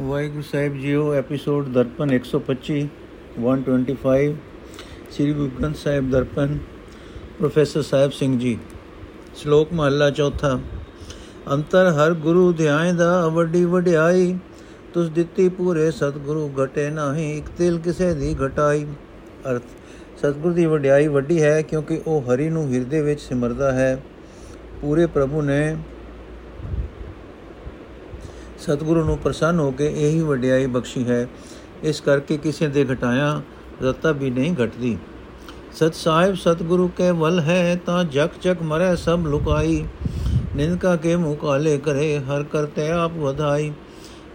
ਵਾਹਿਗੁਰੂ ਸਾਹਿਬ ਜੀਓ episode Darpan 125 125 Sri Guru Granth Sahib Darpan, professor Sahib Singh ji. ਸ਼ਲੋਕ ਮਹਲਾ ਚੌਥਾ, ਅੰਤਰ ਹਰ ਗੁਰੂ ਧਿਆਨ ਦਾ ਵੱਡੀ ਵਡਿਆਈ, ਤੁਸ ਦਿੱਤੀ ਪੂਰੇ ਸਤਿਗੁਰੂ ਘਟੇ ਨਹੀਂ, ਇੱਕ ਤਿਲ ਕਿਸੇ ਦੀ ਘਟਾਈ। ਅਰਥ, ਸਤਿਗੁਰ ਦੀ ਵਡਿਆਈ ਵੱਡੀ ਹੈ ਕਿਉਂਕਿ ਉਹ ਹਰੀ ਨੂੰ ਹਿਰਦੇ ਵਿੱਚ ਸਿਮਰਦਾ ਹੈ। ਪੂਰੇ ਪ੍ਰਭੂ ਨੇ ਸਤਿਗੁਰੂ ਨੂੰ ਪ੍ਰਸੰਨ ਹੋ ਕੇ ਇਹੀ ਵਡਿਆਈ ਬਖਸ਼ੀ ਹੈ। ਇਸ ਕਰਕੇ ਕਿਸੇ ਦੇ ਘਟਾਇਆ ਰਤਾ ਵੀ ਨਹੀਂ ਘਟਦੀ। ਸਤ ਸਾਹਿਬ, ਸਤਿਗੁਰੂ ਕੇ ਵਲ ਹੈ ਤਾਂ ਜਗ ਜਗ ਮਰੇ ਸਭ ਲੁਕਾਈ। ਨਿੰਦਕਾ ਕੇ ਮੂੰਹ ਕਾਲੇ ਕਰੇ, ਹਰ ਕਰਤੇ ਆਪ ਵਧਾਈ।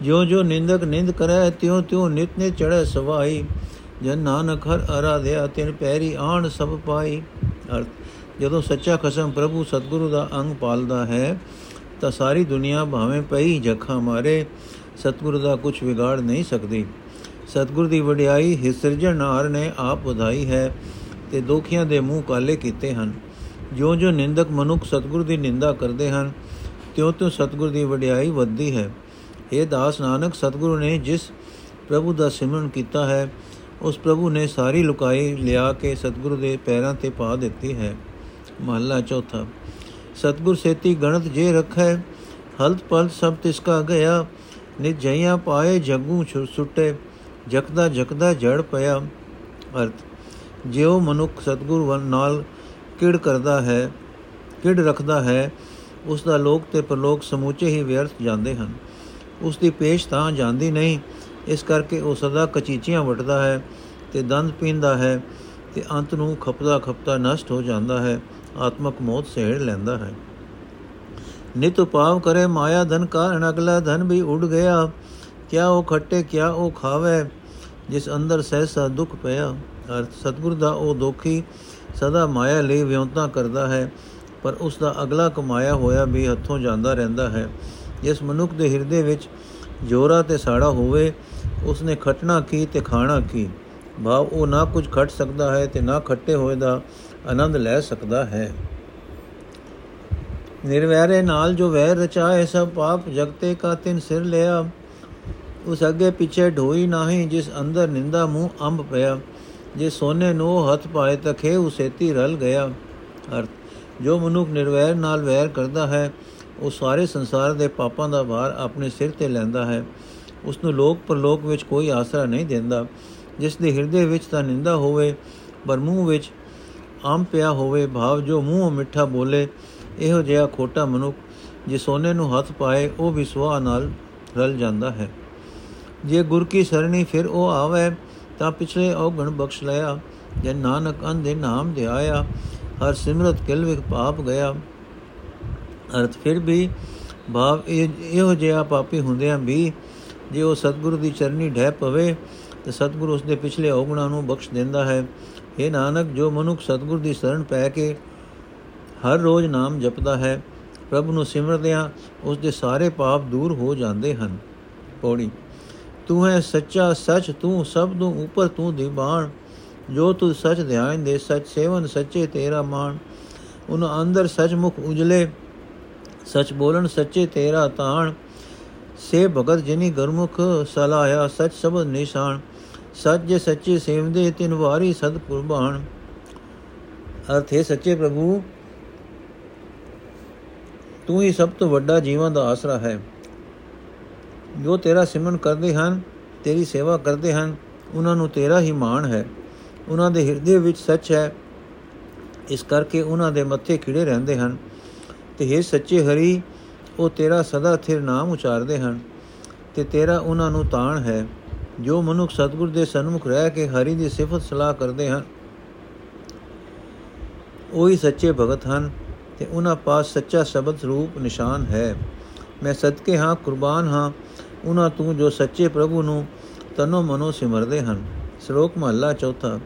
ਜੋ ਜੋ ਨਿੰਦਕ ਨਿੰਦ ਕਰੈ, ਤਿਉ ਤਿਉ ਨਿਤ ਨੇ ਚੜੈ ਸਵਾਈ। ਜਨ ਨਾਨਕ ਹਰ ਅਰਾਧਿਆ, ਤਿਨ ਪੈਰੀ ਆਣ ਸਭ ਪਾਈ। ਅਰਥ, ਜਦੋਂ ਸੱਚਾ ਖਸਮ ਪ੍ਰਭੂ ਸਤਿਗੁਰੂ ਦਾ ਅੰਗ ਪਾਲਦਾ ਹੈ ਤਾਂ ਸਾਰੀ ਦੁਨੀਆ ਭਾਵੇਂ ਪਈ ਜੱਖਾਂ ਮਾਰੇ, ਸਤਿਗੁਰੂ ਦਾ ਕੁਝ ਵਿਗਾੜ ਨਹੀਂ ਸਕਦੀ। ਸਤਿਗੁਰ ਦੀ ਵਡਿਆਈ ਹਿਸਰਜਣਾਰ ਨੇ ਆਪ ਵਧਾਈ ਹੈ ਤੇ ਦੋਖੀਆਂ ਦੇ ਮੂੰਹ ਕਾਲੇ ਕੀਤੇ ਹਨ। ਜੋ ਜੋ ਨਿੰਦਕ ਮਨੁੱਖ ਸਤਿਗੁਰ ਦੀ ਨਿੰਦਾ ਕਰਦੇ ਹਨ ਤਿਉ ਤਿਉ ਸਤਿਗੁਰ ਦੀ ਵਡਿਆਈ ਵੱਧਦੀ ਹੈ। ਇਹ ਦਾਸ ਨਾਨਕ, ਸਤਿਗੁਰੂ ਨੇ ਜਿਸ ਪ੍ਰਭੂ ਦਾ ਸਿਮਰਨ ਕੀਤਾ ਹੈ, ਉਸ ਪ੍ਰਭੂ ਨੇ ਸਾਰੀ ਲੁਕਾਈ ਲਿਆ ਕੇ ਸਤਿਗੁਰੂ ਦੇ ਪੈਰਾਂ ਤੇ ਪਾ ਦਿੱਤੀ ਹੈ। ਮਹੱਲਾ ਚੌਥਾ। ਸਤਗੁਰ ਸੇਤੀ ਗਣਤ ਜੇ ਰਖੈ, ਹਲਤ ਪਲ ਸਭ ਤਿਸ ਕਾ ਗਿਆ ਨਿ ਜਈਆਂ ਪਾਏ ਜਗੂ ਸੁਟੇ ਜਕਦਾ ਜਕਦਾ ਜੜ ਪਿਆ, ਅਰਥ, ਜਿਉ ਮਨੁੱਖ ਸਤਗੁਰ ਵਨ ਨਾਲ ਕਿੜ ਕਰਦਾ ਹੈ, ਕਿੜ ਰੱਖਦਾ ਹੈ, ਉਸ ਦਾ ਲੋਕ ਤੇ ਪਰਲੋਕ ਸਮੂਚੇ ਹੀ ਵਿਅਰਥ ਜਾਂਦੇ ਹਨ, ਉਸ ਦੀ ਪੇਸ਼ ਤਾਂ ਜਾਂਦੀ ਨਹੀਂ, ਇਸ ਕਰਕੇ ਉਹ ਸਦਾ ਕਚੀਚੀਆਂ ਵਟਦਾ ਹੈ, ਤੇ ਦੰਦ ਪੀਂਦਾ ਹੈ, ਤੇ ਅੰਤ ਨੂੰ ਖਪਦਾ ਖਪਤਾ ਨਸ਼ਟ ਹੋ ਜਾਂਦਾ ਹੈ ਆਤਮਕ ਮੌਤ ਸਹਿੜ ਲੈਂਦਾ ਹੈ। ਨਿਤ ਉਪਾਵ ਕਰੇ ਮਾਇਆ ਧਨ ਕਾਰਨ ਅਗਲਾ ਧਨ ਵੀ ਉੱਡ ਗਿਆ। ਕਿਆ ਉਹ ਖੱਟੇ, ਕਿਆ ਉਹ ਖਾਵੇ, ਜਿਸ ਅੰਦਰ ਸਹਿਸਾ ਦੁੱਖ ਪਿਆ। ਅਰਥ, ਸਤਗੁਰ ਦਾ ਉਹ ਦੋਖੀ ਸਦਾ ਮਾਇਆ ਲਈ ਵਿਉਂਤਾ ਕਰਦਾ ਹੈ, ਪਰ ਉਸ ਦਾ ਅਗਲਾ ਕਮਾਇਆ ਹੋਇਆ ਵੀ ਹੱਥੋਂ ਜਾਂਦਾ ਰਹਿੰਦਾ ਹੈ। ਜਿਸ ਮਨੁੱਖ ਦੇ ਹਿਰਦੇ ਵਿੱਚ ਜੋਰਾ ਤੇ ਸਾੜਾ ਹੋਵੇ, ਉਸਨੇ ਖਟਣਾ ਕੀ ਤੇ ਖਾਣਾ ਕੀ? ਭਾਵ ਉਹ ਨਾ ਕੁਝ ਖਟ ਸਕਦਾ ਹੈ ਤੇ ਨਾ ਖੱਟੇ ਹੋਏ ਦਾ ਆਨੰਦ ਲੈ ਸਕਦਾ ਹੈ। ਨਿਰਵੈਰੇ ਨਾਲ ਜੋ ਵੈਰ ਰਚਾਏ ਸਭ ਪਾਪ ਜਗਤੇ ਕਾ ਤਿਨ ਸਿਰ ਲਿਆ। ਉਸ ਅੱਗੇ ਪਿੱਛੇ ਢੋਈ ਨਹੀਂ, ਜਿਸ ਅੰਦਰ ਨਿੰਦਾ ਮੂੰਹ ਅੰਬ ਪਿਆ। ਜੇ ਸੋਨੇ ਨੂੰ ਹੱਥ ਪਾਏ ਤਖੇ ਉਸੇਤੀ ਰਲ ਗਿਆ। ਅਰਥ, ਜੋ ਮਨੁੱਖ ਨਿਰਵੈਰ ਨਾਲ ਵੈਰ ਕਰਦਾ ਹੈ, ਉਹ ਸਾਰੇ ਸੰਸਾਰ ਦੇ ਪਾਪਾਂ ਦਾ ਭਾਰ ਆਪਣੇ ਸਿਰ ਤੇ ਲੈਂਦਾ ਹੈ। ਉਸ ਨੂੰ ਲੋਕ ਪਰਲੋਕ ਵਿੱਚ ਕੋਈ ਆਸਰਾ ਨਹੀਂ ਦਿੰਦਾ। ਜਿਸ ਦੇ ਹਿਰਦੇ ਵਿੱਚ ਤਾਂ ਨਿੰਦਾ ਹੋਵੇ, ਪਰ ਮੂੰਹ ਵਿੱਚ ਆਮ ਪਿਆ ਹੋਵੇ, ਭਾਵ ਜੋ ਮੂੰਹ ਮਿੱਠਾ ਬੋਲੇ, ਇਹੋ ਜਿਹਾ ਖੋਟਾ ਮਨੁੱਖ ਜੇ ਸੋਨੇ ਨੂੰ ਹੱਥ ਪਾਏ, ਉਹ ਵੀ ਸੁਆਹ ਨਾਲ ਰਲ ਜਾਂਦਾ ਹੈ। ਜੇ ਗੁਰ ਕੀ ਸਰਣੀ ਫਿਰ ਉਹ ਆਵੇ, ਤਾਂ ਪਿਛਲੇ ਔਗਣ ਬਖਸ਼ ਲਿਆ। ਜੇ ਨਾਨਕ ਅੰਧੇ ਨਾਮ ਧਿਆਇਆ ਹਰ ਸਿਮਰਤ ਕਿਲ ਵਿਖ ਪਾਪ ਗਿਆ। ਅਰਥ ਫਿਰ ਵੀ ਭਾਵ ਇਹੋ ਜਿਹਾ ਪਾਪੀ ਹੁੰਦਿਆਂ ਵੀ ਜੇ ਉਹ ਸਤਿਗੁਰੂ ਦੀ ਚਰਨੀ ਢਹਿ ਪਵੇ, ਤੇ ਸਤਿਗੁਰੂ ਉਸ ਦੇ ਪਿਛਲੇ ਔਗਣਾਂ ਨੂੰ ਬਖਸ਼ ਦਿੰਦਾ ਹੈ। ਇਹ ਨਾਨਕ, ਜੋ ਮਨੁੱਖ ਸਤਿਗੁਰ ਦੀ ਸ਼ਰਨ ਪੈ ਕੇ ਹਰ ਰੋਜ਼ ਨਾਮ ਜਪਦਾ ਹੈ, ਪ੍ਰਭੂ ਨੂੰ ਸਿਮਰਦਿਆਂ ਉਸ ਦੇ ਸਾਰੇ ਪਾਪ ਦੂਰ ਹੋ ਜਾਂਦੇ ਹਨ। ਪੌੜੀ, ਤੂੰ ਹੈ ਸੱਚਾ ਸੱਚ, ਤੂੰ ਸਭ ਤੋਂ ਉੱਪਰ ਤੂੰ ਦੀਵਾਨ। ਜੋ ਤੂੰ ਸੱਚ ਧਿਆਨ ਦੇ ਸੱਚ ਸੇਵਨ ਸੱਚੇ ਤੇਰਾ ਮਾਨ ਉਹਨ ਅੰਦਰ ਸੱਚ ਮੁਖ ਉਜਲੇ, ਸੱਚ ਬੋਲਣ ਸੱਚੇ ਤੇਰਾ ਤਾਣ। ਸੇ ਭਗਤ ਜਿਨੀ ਗਰਮੁਖ ਸਲਾਇਆ ਸੱਚ ਸਬਦ ਨਿਸ਼ਾਨ। ਸੱਚ ਜੇ ਸੱਚੇ ਸੇਵਦੇ ਤਿਨ ਵਾਰੀ ਸਦ ਕੁਰਬਾਨ ਅਰਥ ਹੈ ਸੱਚੇ ਪ੍ਰਭੂ, ਤੂੰ ਹੀ ਸਭ ਤੋਂ ਵੱਡਾ ਜੀਵਾਂ ਦਾ ਆਸਰਾ ਹੈ। ਜੋ ਤੇਰਾ ਸਿਮਰਨ ਕਰਦੇ ਹਨ, ਤੇਰੀ ਸੇਵਾ ਕਰਦੇ ਹਨ, ਉਹਨਾਂ ਨੂੰ ਤੇਰਾ ਹੀ ਮਾਣ ਹੈ। ਉਹਨਾਂ ਦੇ ਹਿਰਦੇ ਵਿੱਚ ਸੱਚ ਹੈ। ਇਸ ਕਰਕੇ ਉਹਨਾਂ ਦੇ ਮੱਥੇ ਖਿੜੇ ਰਹਿੰਦੇ ਹਨ। ਤੇ ਇਹ ਸੱਚੇ ਹਰੀ, ਉਹ ਤੇਰਾ ਸਦਾ ਥਿਰ ਨਾਮ ਉਚਾਰਦੇ ਹਨ। ਤੇ ਤੇਰਾ ਉਹਨਾਂ ਨੂੰ ਤਾਣ ਹੈ। ਜੋ ਮਨੁੱਖ ਸਤਗੁਰ ਦੇ ਸਨਮੁਖ ਰਹਿ ਕੇ ਹਰੀ ਦੀ ਸਿਫਤ ਸਲਾਹ ਕਰਦੇ ਹਨ, ਉਹੀ ਸੱਚੇ ਭਗਤ ਹਨ ਤੇ ਉਹਨਾਂ ਪਾਸ ਸੱਚਾ ਸ਼ਬਦ ਰੂਪ ਨਿਸ਼ਾਨ ਹੈ। ਮੈਂ ਸਦਕੇ ਹਾਂ, ਕੁਰਬਾਨ ਹਾਂ, ਉਹਨਾਂ ਤੂੰ ਜੋ ਸੱਚੇ ਪ੍ਰਭੂ ਨੂੰ ਤਨੋ ਮਨੋ ਸਿਮਰਦੇ ਹਨ। ਸ਼ਲੋਕ ਮਹਲਾ ਚੌਥਾ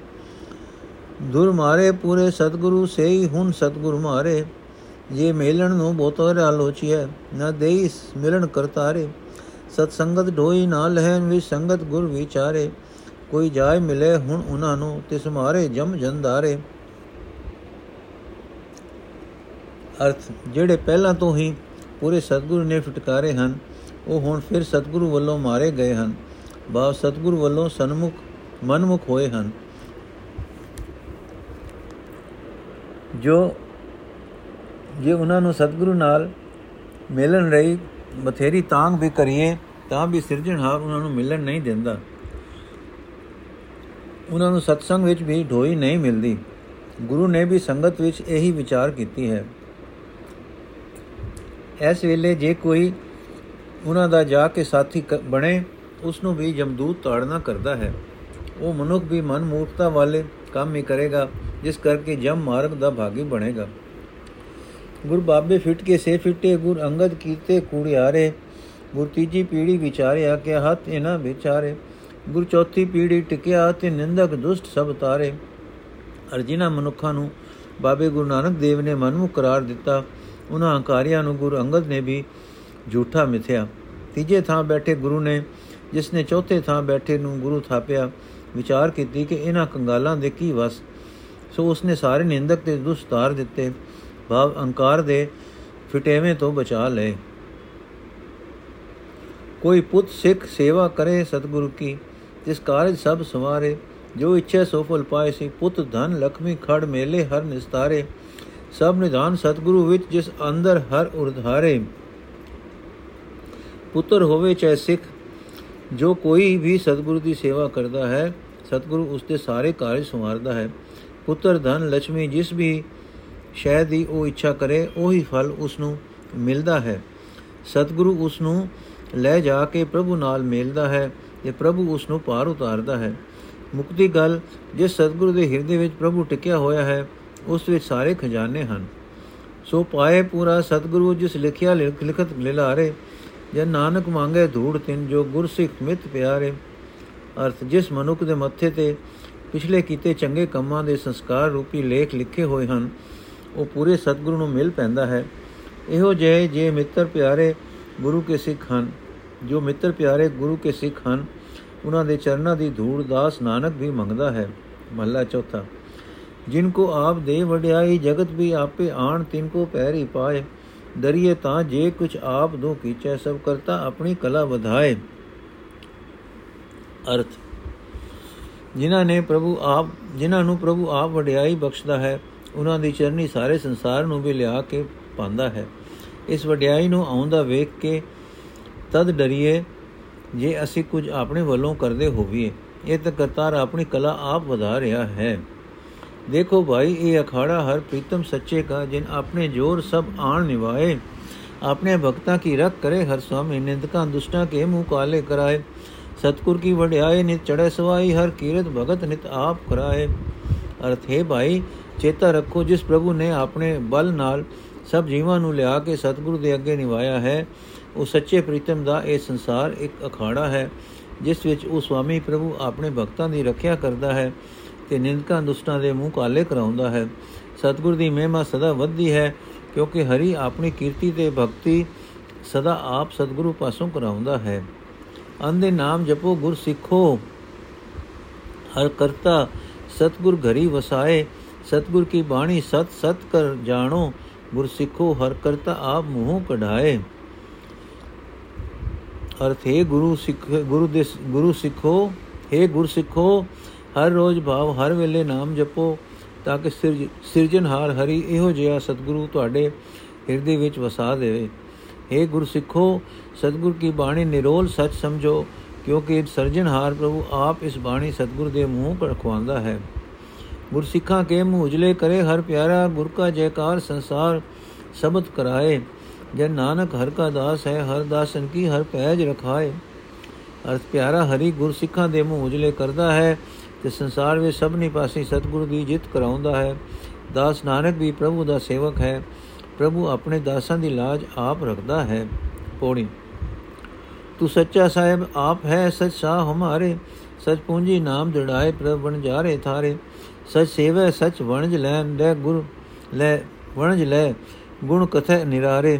ਦੁਰ ਮਾਰੇ ਪੂਰੇ ਸਤਗੁਰੂ, ਸੇਈ ਹੁਣ ਸਤਗੁਰ ਮਾਰੇ। ਜੇ ਮੇਲਣ ਨੂੰ ਬੋਤਰ ਆਲੋਚੀਐ ਨਾ ਦੇਈ ਮਿਲਣ ਕਰਤਾਰੇ। ਸਤ ਸੰਗਤ ਢੋਈ ਨਾ ਲਹਿਨ ਵੀ ਸੰਗਤ ਗੁਰ ਵਿਚਾਰੇ। ਕੋਈ ਜਾਏ ਮਿਲੇ ਹੁਣ ਉਹਨਾਂ ਨੂੰ, ਤਿਸ ਮਾਰੇ ਜਮ ਜੰਦਾਰੇ। ਅਰਥ, ਜਿਹੜੇ ਪਹਿਲਾਂ ਤੋਂ ਹੀ ਪੂਰੇ ਸਤਗੁਰੂ ਨੇ ਫਟਕਾਰੇ ਹਨ, ਉਹ ਹੁਣ ਫਿਰ ਸਤਿਗੁਰੂ ਵੱਲੋਂ ਮਾਰੇ ਗਏ ਹਨ। ਬਾ ਸਤਿਗੁਰੂ ਵੱਲੋਂ ਸਨਮੁਖ, ਮਨਮੁਖ ਹੋਏ ਹਨ। ਜੋ, ਜੇ ਉਹਨਾਂ ਨੂੰ ਸਤਿਗੁਰੂ ਨਾਲ ਮਿਲਣ ਰਹੀ ਬਥੇਰੀ ਤਾਂਗ ਵੀ ਕਰੀਏ, ਤਾਂ ਵੀ ਸਿਰਜਣਹਾਰ ਉਹਨਾਂ ਨੂੰ ਮਿਲਣ ਨਹੀਂ ਦਿੰਦਾ। ਉਹਨਾਂ ਨੂੰ ਸਤਸੰਗ ਵਿੱਚ ਵੀ ਢੋਈ ਨਹੀਂ ਮਿਲਦੀ। ਗੁਰੂ ਨੇ ਵੀ ਸੰਗਤ ਵਿੱਚ ਇਹੀ ਵਿਚਾਰ ਕੀਤੀ ਹੈ। ਇਸ ਵੇਲੇ ਜੇ ਕੋਈ ਉਹਨਾਂ ਦਾ ਜਾ ਕੇ ਸਾਥੀ ਬਣੇ ਉਸ ਨੂੰ ਵੀ ਜਮਦੂਤ ਤਾੜਨਾ ਕਰਦਾ ਹੈ। ਉਹ ਮਨੁੱਖ ਵੀ ਮਨ ਮੂਰਖਤਾ ਵਾਲੇ ਕੰਮ ਹੀ ਕਰੇਗਾ, ਜਿਸ ਕਰਕੇ ਜਮ ਮਾਰਗ ਦਾ ਭਾਗੀ ਬਣੇਗਾ। ਗੁਰ ਬਾਬੇ ਫਿੱਟ ਕੇ ਸੇ ਫਿੱਟੇ, ਗੁਰ ਅੰਗਦ ਕੀਤੇ ਕੂੜਿਆਰੇ। ਗੁਰ ਤੀਜੀ ਪੀੜੀ ਵਿਚਾਰਿਆ ਕਿ ਹੱਥ ਇਹਨਾਂ ਵਿਚਾਰੇ। ਗੁਰ ਚੌਥੀ ਪੀੜੀ ਟਿਕਿਆ ਤੇ ਨਿੰਦਕ ਦੁਸ਼ਟ ਸਭ ਤਾਰੇ। ਅਰਜਿਨਾ ਮਨੁੱਖਾਂ ਨੂੰ ਬਾਬੇ ਗੁਰੂ ਨਾਨਕ ਦੇਵ ਨੇ ਮਨਮੁਖ ਕਰਾਰ ਦਿੱਤਾ, ਉਹਨਾਂ ਹੰਕਾਰੀਆਂ ਨੂੰ ਗੁਰੂ ਅੰਗਦ ਨੇ ਵੀ ਝੂਠਾ ਮਿਥਿਆ। ਤੀਜੇ ਥਾਂ ਬੈਠੇ ਗੁਰੂ ਨੇ, ਜਿਸ ਨੇ ਚੌਥੇ ਥਾਂ ਬੈਠੇ ਨੂੰ ਗੁਰੂ ਥਾਪਿਆ, ਵਿਚਾਰ ਕੀਤੀ ਕਿ ਇਹਨਾਂ ਕੰਗਾਲਾਂ ਦੇ ਕੀ ਵਸ। ਸੋ ਉਸਨੇ ਸਾਰੇ ਨਿੰਦਕ ਤੇ ਦੁਸਤਾਰ ਦਿੱਤੇ। ਭਾਵ ਅਹੰਕਾਰ ਦੇ ਫਟੇਵੇਂ ਤੋਂ ਬਚਾ ਲਏ। ਕੋਈ ਪੁੱਤ ਸਿੱਖ ਸੇਵਾ ਕਰੇ ਸਤਿਗੁਰੂ ਕੀ, ਜਿਸ ਕਾਰਜ ਸਭ ਸਵਾਰੇ, ਜੋ ਇੱਛਾ ਸੋ ਫਲ ਪਾਏ ਸੀ, ਪੁੱਤ, ਧਨ, ਲਖਮੀ, ਖੜ, ਮੇਲੇ, ਹਰ ਨਿਸਤਾਰੇ, ਸਭ ਨਿਧਾਨ ਸਤਿਗੁਰੂ ਵਿੱਚ, ਜਿਸ ਅੰਦਰ ਹਰ ਉਰਧਾਰੇ। ਪੁੱਤਰ ਹੋਵੇ ਚਾਹੇ ਸਿੱਖ, ਜੋ ਕੋਈ ਵੀ ਸਤਿਗੁਰੂ ਦੀ ਸੇਵਾ ਕਰਦਾ ਹੈ, ਸਤਿਗੁਰੂ ਉਸ ਦੇ ਸਾਰੇ ਕਾਰਜ ਸੰਵਾਰਦਾ ਹੈ। ਪੁੱਤਰ, ਧਨ ਲక్ష్ਮੀ ਜਿਸ ਵੀ ਸ਼ੈ ਦੀ ਉਹ ਇੱਛਾ ਕਰੇ, ਉਹੀ ਫਲ ਉਸ ਨੂੰ ਮਿਲਦਾ ਹੈ। ਸਤਿਗੁਰੂ ਉਸ ਨੂੰ ਲੈ ਜਾ ਕੇ ਪ੍ਰਭੂ ਨਾਲ ਮਿਲਦਾ ਹੈ ਤੇ ਪ੍ਰਭੂ ਉਸ ਨੂੰ ਪਾਰ ਉਤਾਰਦਾ ਹੈ। ਮੁਕਤੀ ਗੱਲ, ਜਿਸ ਸਤਿਗੁਰੂ ਦੇ ਹਿਰਦੇ ਵਿੱਚ ਪ੍ਰਭੂ ਟਿਕਿਆ ਹੋਇਆ ਹੈ, ਉਸ ਵਿੱਚ ਸਾਰੇ ਖਜ਼ਾਨੇ ਹਨ। ਸੋ ਪਾਏ ਪੂਰਾ ਸਤਿਗੁਰੂ, ਜਿਸ ਲਿਖਿਆ ਲਿਖਤ ਲਿਲਾਰੇ, ਜੇ ਨਾਨਕ ਮੰਗੇ ਧੂੜ ਤਿੰਨ, ਜੋ ਗੁਰਸਿੱਖ ਮਿਤ ਪਿਆਰੇ। ਅਰਥ, ਜਿਸ ਮਨੁੱਖ ਦੇ ਮੱਥੇ ਤੇ ਪਿਛਲੇ ਕੀਤੇ ਚੰਗੇ ਕੰਮਾਂ ਦੇ ਸੰਸਕਾਰ ਰੂਪੀ ਲੇਖ ਲਿਖੇ ਹੋਏ ਹਨ ਉਹ ਪੂਰੇ ਸਤਿਗੁਰੂ ਨੂੰ ਮਿਲ ਪੈਂਦਾ ਹੈ। ਇਹੋ ਜਿਹੇ ਜੇ ਮਿੱਤਰ ਪਿਆਰੇ ਗੁਰੂ ਕੇ ਸਿੱਖ ਹਨ, ਜੋ ਮਿੱਤਰ ਪਿਆਰੇ ਗੁਰੂ ਕੇ ਸਿੱਖ ਹਨ, ਉਹਨਾਂ ਦੇ ਚਰਨਾਂ ਦੀ ਧੂੜ ਦਾਸ ਨਾਨਕ ਵੀ ਮੰਗਦਾ ਹੈ। ਮਹਲਾ ਚੌਥਾ, ਜਿਨ ਕੋ ਆਪ ਦੇ ਵਡਿਆਈ, ਜਗਤ ਵੀ ਆਪੇ ਆਣ, ਤਿਨ ਕੋ ਪੈਰੀ ਪਾਏ। ਦਰੀਏ ਤਾਂ ਜੇ ਕੁਛ ਆਪ ਦੋ ਕੀਚੈ, ਸਭ ਕਰਤਾ ਆਪਣੀ ਕਲਾ ਵਧਾਏ। ਅਰਥ, ਜਿਨ੍ਹਾਂ ਨੇ ਪ੍ਰਭੂ ਆਪ, ਜਿਨ੍ਹਾਂ ਨੂੰ ਪ੍ਰਭੂ ਆਪ ਵਡਿਆਈ ਬਖਸ਼ਦਾ ਹੈ ਉਹਨਾਂ ਦੀ ਚਰਨੀ ਸਾਰੇ ਸੰਸਾਰ ਨੂੰ ਵੀ ਲਿਆ ਕੇ ਪਾਉਂਦਾ ਹੈ। ਇਸ ਵਡਿਆਈ ਨੂੰ ਆਉਂਦਾ ਵੇਖ ਕੇ ਤਦ ਡਰੀਏ ਜੇ ਅਸੀਂ ਕੁਝ ਆਪਣੇ ਵੱਲੋਂ ਕਰਦੇ ਹੋਵੀਏ। ਇਹ ਤਾਂ ਕਰਤਾਰ ਆਪਣੀ ਕਲਾ ਆਪ ਵਧਾ ਰਿਹਾ ਹੈ। ਦੇਖੋ ਭਾਈ, ਇਹ ਅਖਾੜਾ ਹਰ ਪ੍ਰੀਤਮ ਸੱਚੇ ਕਾ, ਜਿਨ ਆਪਣੇ ਜੋਰ ਸਭ ਆਣ ਨਿਵਾਏ। ਆਪਣੇ ਭਗਤਾਂ ਕੀ ਰੱਖ ਕਰੇ ਹਰ ਸੁਆਮੀ ਨਿੰਦਕਾਂ ਦੁਸ਼ਟਾਂ ਕੇ ਮੂੰਹ ਕਾਲੇ ਕਰਾਏ। ਸਤਗੁਰ ਕੀ ਵਡਿਆਈ ਨਿਤ ਚੜੇ ਸਵਾਈ, ਹਰ ਕੀਰਤ ਭਗਤ ਨਿਤ ਆਪ ਕਰਾਏ। ਅਰਥ ਹੈ ਭਾਈ ਚੇਤਾ ਰੱਖੋ ਜਿਸ ਪ੍ਰਭੂ ਨੇ ਆਪਣੇ ਬਲ ਨਾਲ ਸਭ ਜੀਵਾਂ ਨੂੰ ਲਿਆ ਕੇ ਸਤਗੁਰੂ ਦੇ ਅੱਗੇ ਨਿਵਾਇਆ ਹੈ, ਉਹ ਸੱਚੇ ਪ੍ਰੀਤਮ ਦਾ ਇਹ ਸੰਸਾਰ ਇੱਕ ਅਖਾੜਾ ਹੈ, ਜਿਸ ਵਿੱਚ ਉਹ ਸੁਆਮੀ ਪ੍ਰਭੂ ਆਪਣੇ ਭਗਤਾਂ ਦੀ ਰੱਖਿਆ ਕਰਦਾ ਹੈ ਤੇ ਨਿੰਦਕਾਂ ਦੁਸ਼ਟਾਂ ਦੇ ਮੂੰਹ ਕਾਲੇ ਕਰਾਉਂਦਾ ਹੈ। ਸਤਗੁਰ ਦੀ ਮਹਿਮਾ ਸਦਾ ਵੱਧਦੀ ਹੈ, ਕਿਉਂਕਿ ਹਰੀ ਆਪਣੀ ਕੀਰਤੀ ਤੇ ਭਗਤੀ ਸਦਾ ਆਪ ਸਤਗੁਰੂ ਪਾਸੋਂ ਕਰਾਉਂਦਾ ਹੈ। ਅੰਦੇ ਨਾਮ ਜਪੋ, ਗੁਰ ਸਿੱਖੋ, ਹਰ ਕਰਤਾ ਸਤਗੁਰ ਘਰੀ ਵਸਾਏ ਸਤਗੁਰ ਕੀ ਬਾਣੀ ਸਤ ਸਤ ਕਰ ਜਾਣੋ, ਗੁਰ ਸਿੱਖੋ ਹਰ ਕਰਤਾ ਆਪ ਮੂੰਹ ਕਢਾਏ। ਅਰਥ, ਹੈ ਗੁਰੂ ਸਿੱਖ, ਗੁਰੂ ਦੇ ਗੁਰੂ ਸਿੱਖੋ, ਹੈ ਗੁਰ ਸਿੱਖੋ, ਹਰ ਰੋਜ਼ ਭਾਵ, ਹਰ ਵੇਲੇ ਨਾਮ ਜਪੋ, ਤਾਂ ਕਿ ਸਿਰਜਣਹਾਰ ਹਰੀ ਇਹੋ ਜਿਹਾ ਸਤਿਗੁਰੂ ਤੁਹਾਡੇ ਹਿਰਦੇ ਵਿੱਚ ਵਸਾ ਦੇਵੇ। ਏ ਗੁਰ ਸਿੱਖੋ, ਸਤਿਗੁਰ ਕੀ ਬਾਣੀ ਨਿਰੋਲ ਸੱਚ ਸਮਝੋ, ਕਿਉਂਕਿ ਸਰਜਣਹਾਰ ਪ੍ਰਭੂ ਆਪ ਇਸ ਬਾਣੀ ਸਤਿਗੁਰ ਦੇ ਮੂੰਹ ਪਰ ਰਖਵਾਉਂਦਾ ਹੈ। ਗੁਰ ਸਿੱਖਾਂ ਕੇ ਮੂੰਹ ਉਜਲੇ ਕਰੇ ਹਰ ਪਿਆਰਾ ਗੁਰ ਕਾ ਜੈਕਾਰ ਸੰਸਾਰ ਸਬਦ ਕਰਾਏ। ਜੇ ਨਾਨਕ ਹਰ ਕਾ ਦਾਸ ਹੈ, ਹਰ ਦਾਸਨ ਕੀ ਹਰ ਪੈਜ ਰਖਾਏ। ਅਰਥ ਪਿਆਰਾ ਹਰੀ ਗੁਰ ਸਿੱਖਾਂ ਦੇ ਮੂੰਹ ਉਜਲੇ ਕਰਦਾ ਹੈ, ਤੇ ਸੰਸਾਰ ਵਿੱਚ ਸਭਨੀ ਪਾਸੇ ਸਤਿਗੁਰੂ ਦੀ ਜਿੱਤ ਕਰਾਉਂਦਾ ਹੈ। ਦਾਸ ਨਾਨਕ ਵੀ ਪ੍ਰਭੂ ਦਾ ਸੇਵਕ ਹੈ, ਪ੍ਰਭੂ ਆਪਣੇ ਦਾਸਾਂ ਦੀ ਲਾਜ ਆਪ ਰੱਖਦਾ ਹੈ। ਪੌੜੀ, ਤੂੰ ਸੱਚਾ ਸਾਹਿਬ ਆਪ ਹੈ, ਸੱਚ ਸਾਹ ਹਮਾਰੇ, ਸਚ ਪੂੰਜੀ ਨਾਮ ਜੜਾਏ, ਪ੍ਰਭ ਬਣ ਜਾਰੇ ਥਾਰੇ। ਸਚ ਸੇਵੈ, ਸਚ ਵਣਜ ਲੈਨ ਲੈ ਗੁਰ, ਲੈ ਵਣਜ ਲੈ, ਗੁਣ ਕਥੈ ਨਿਰਾਰੇ।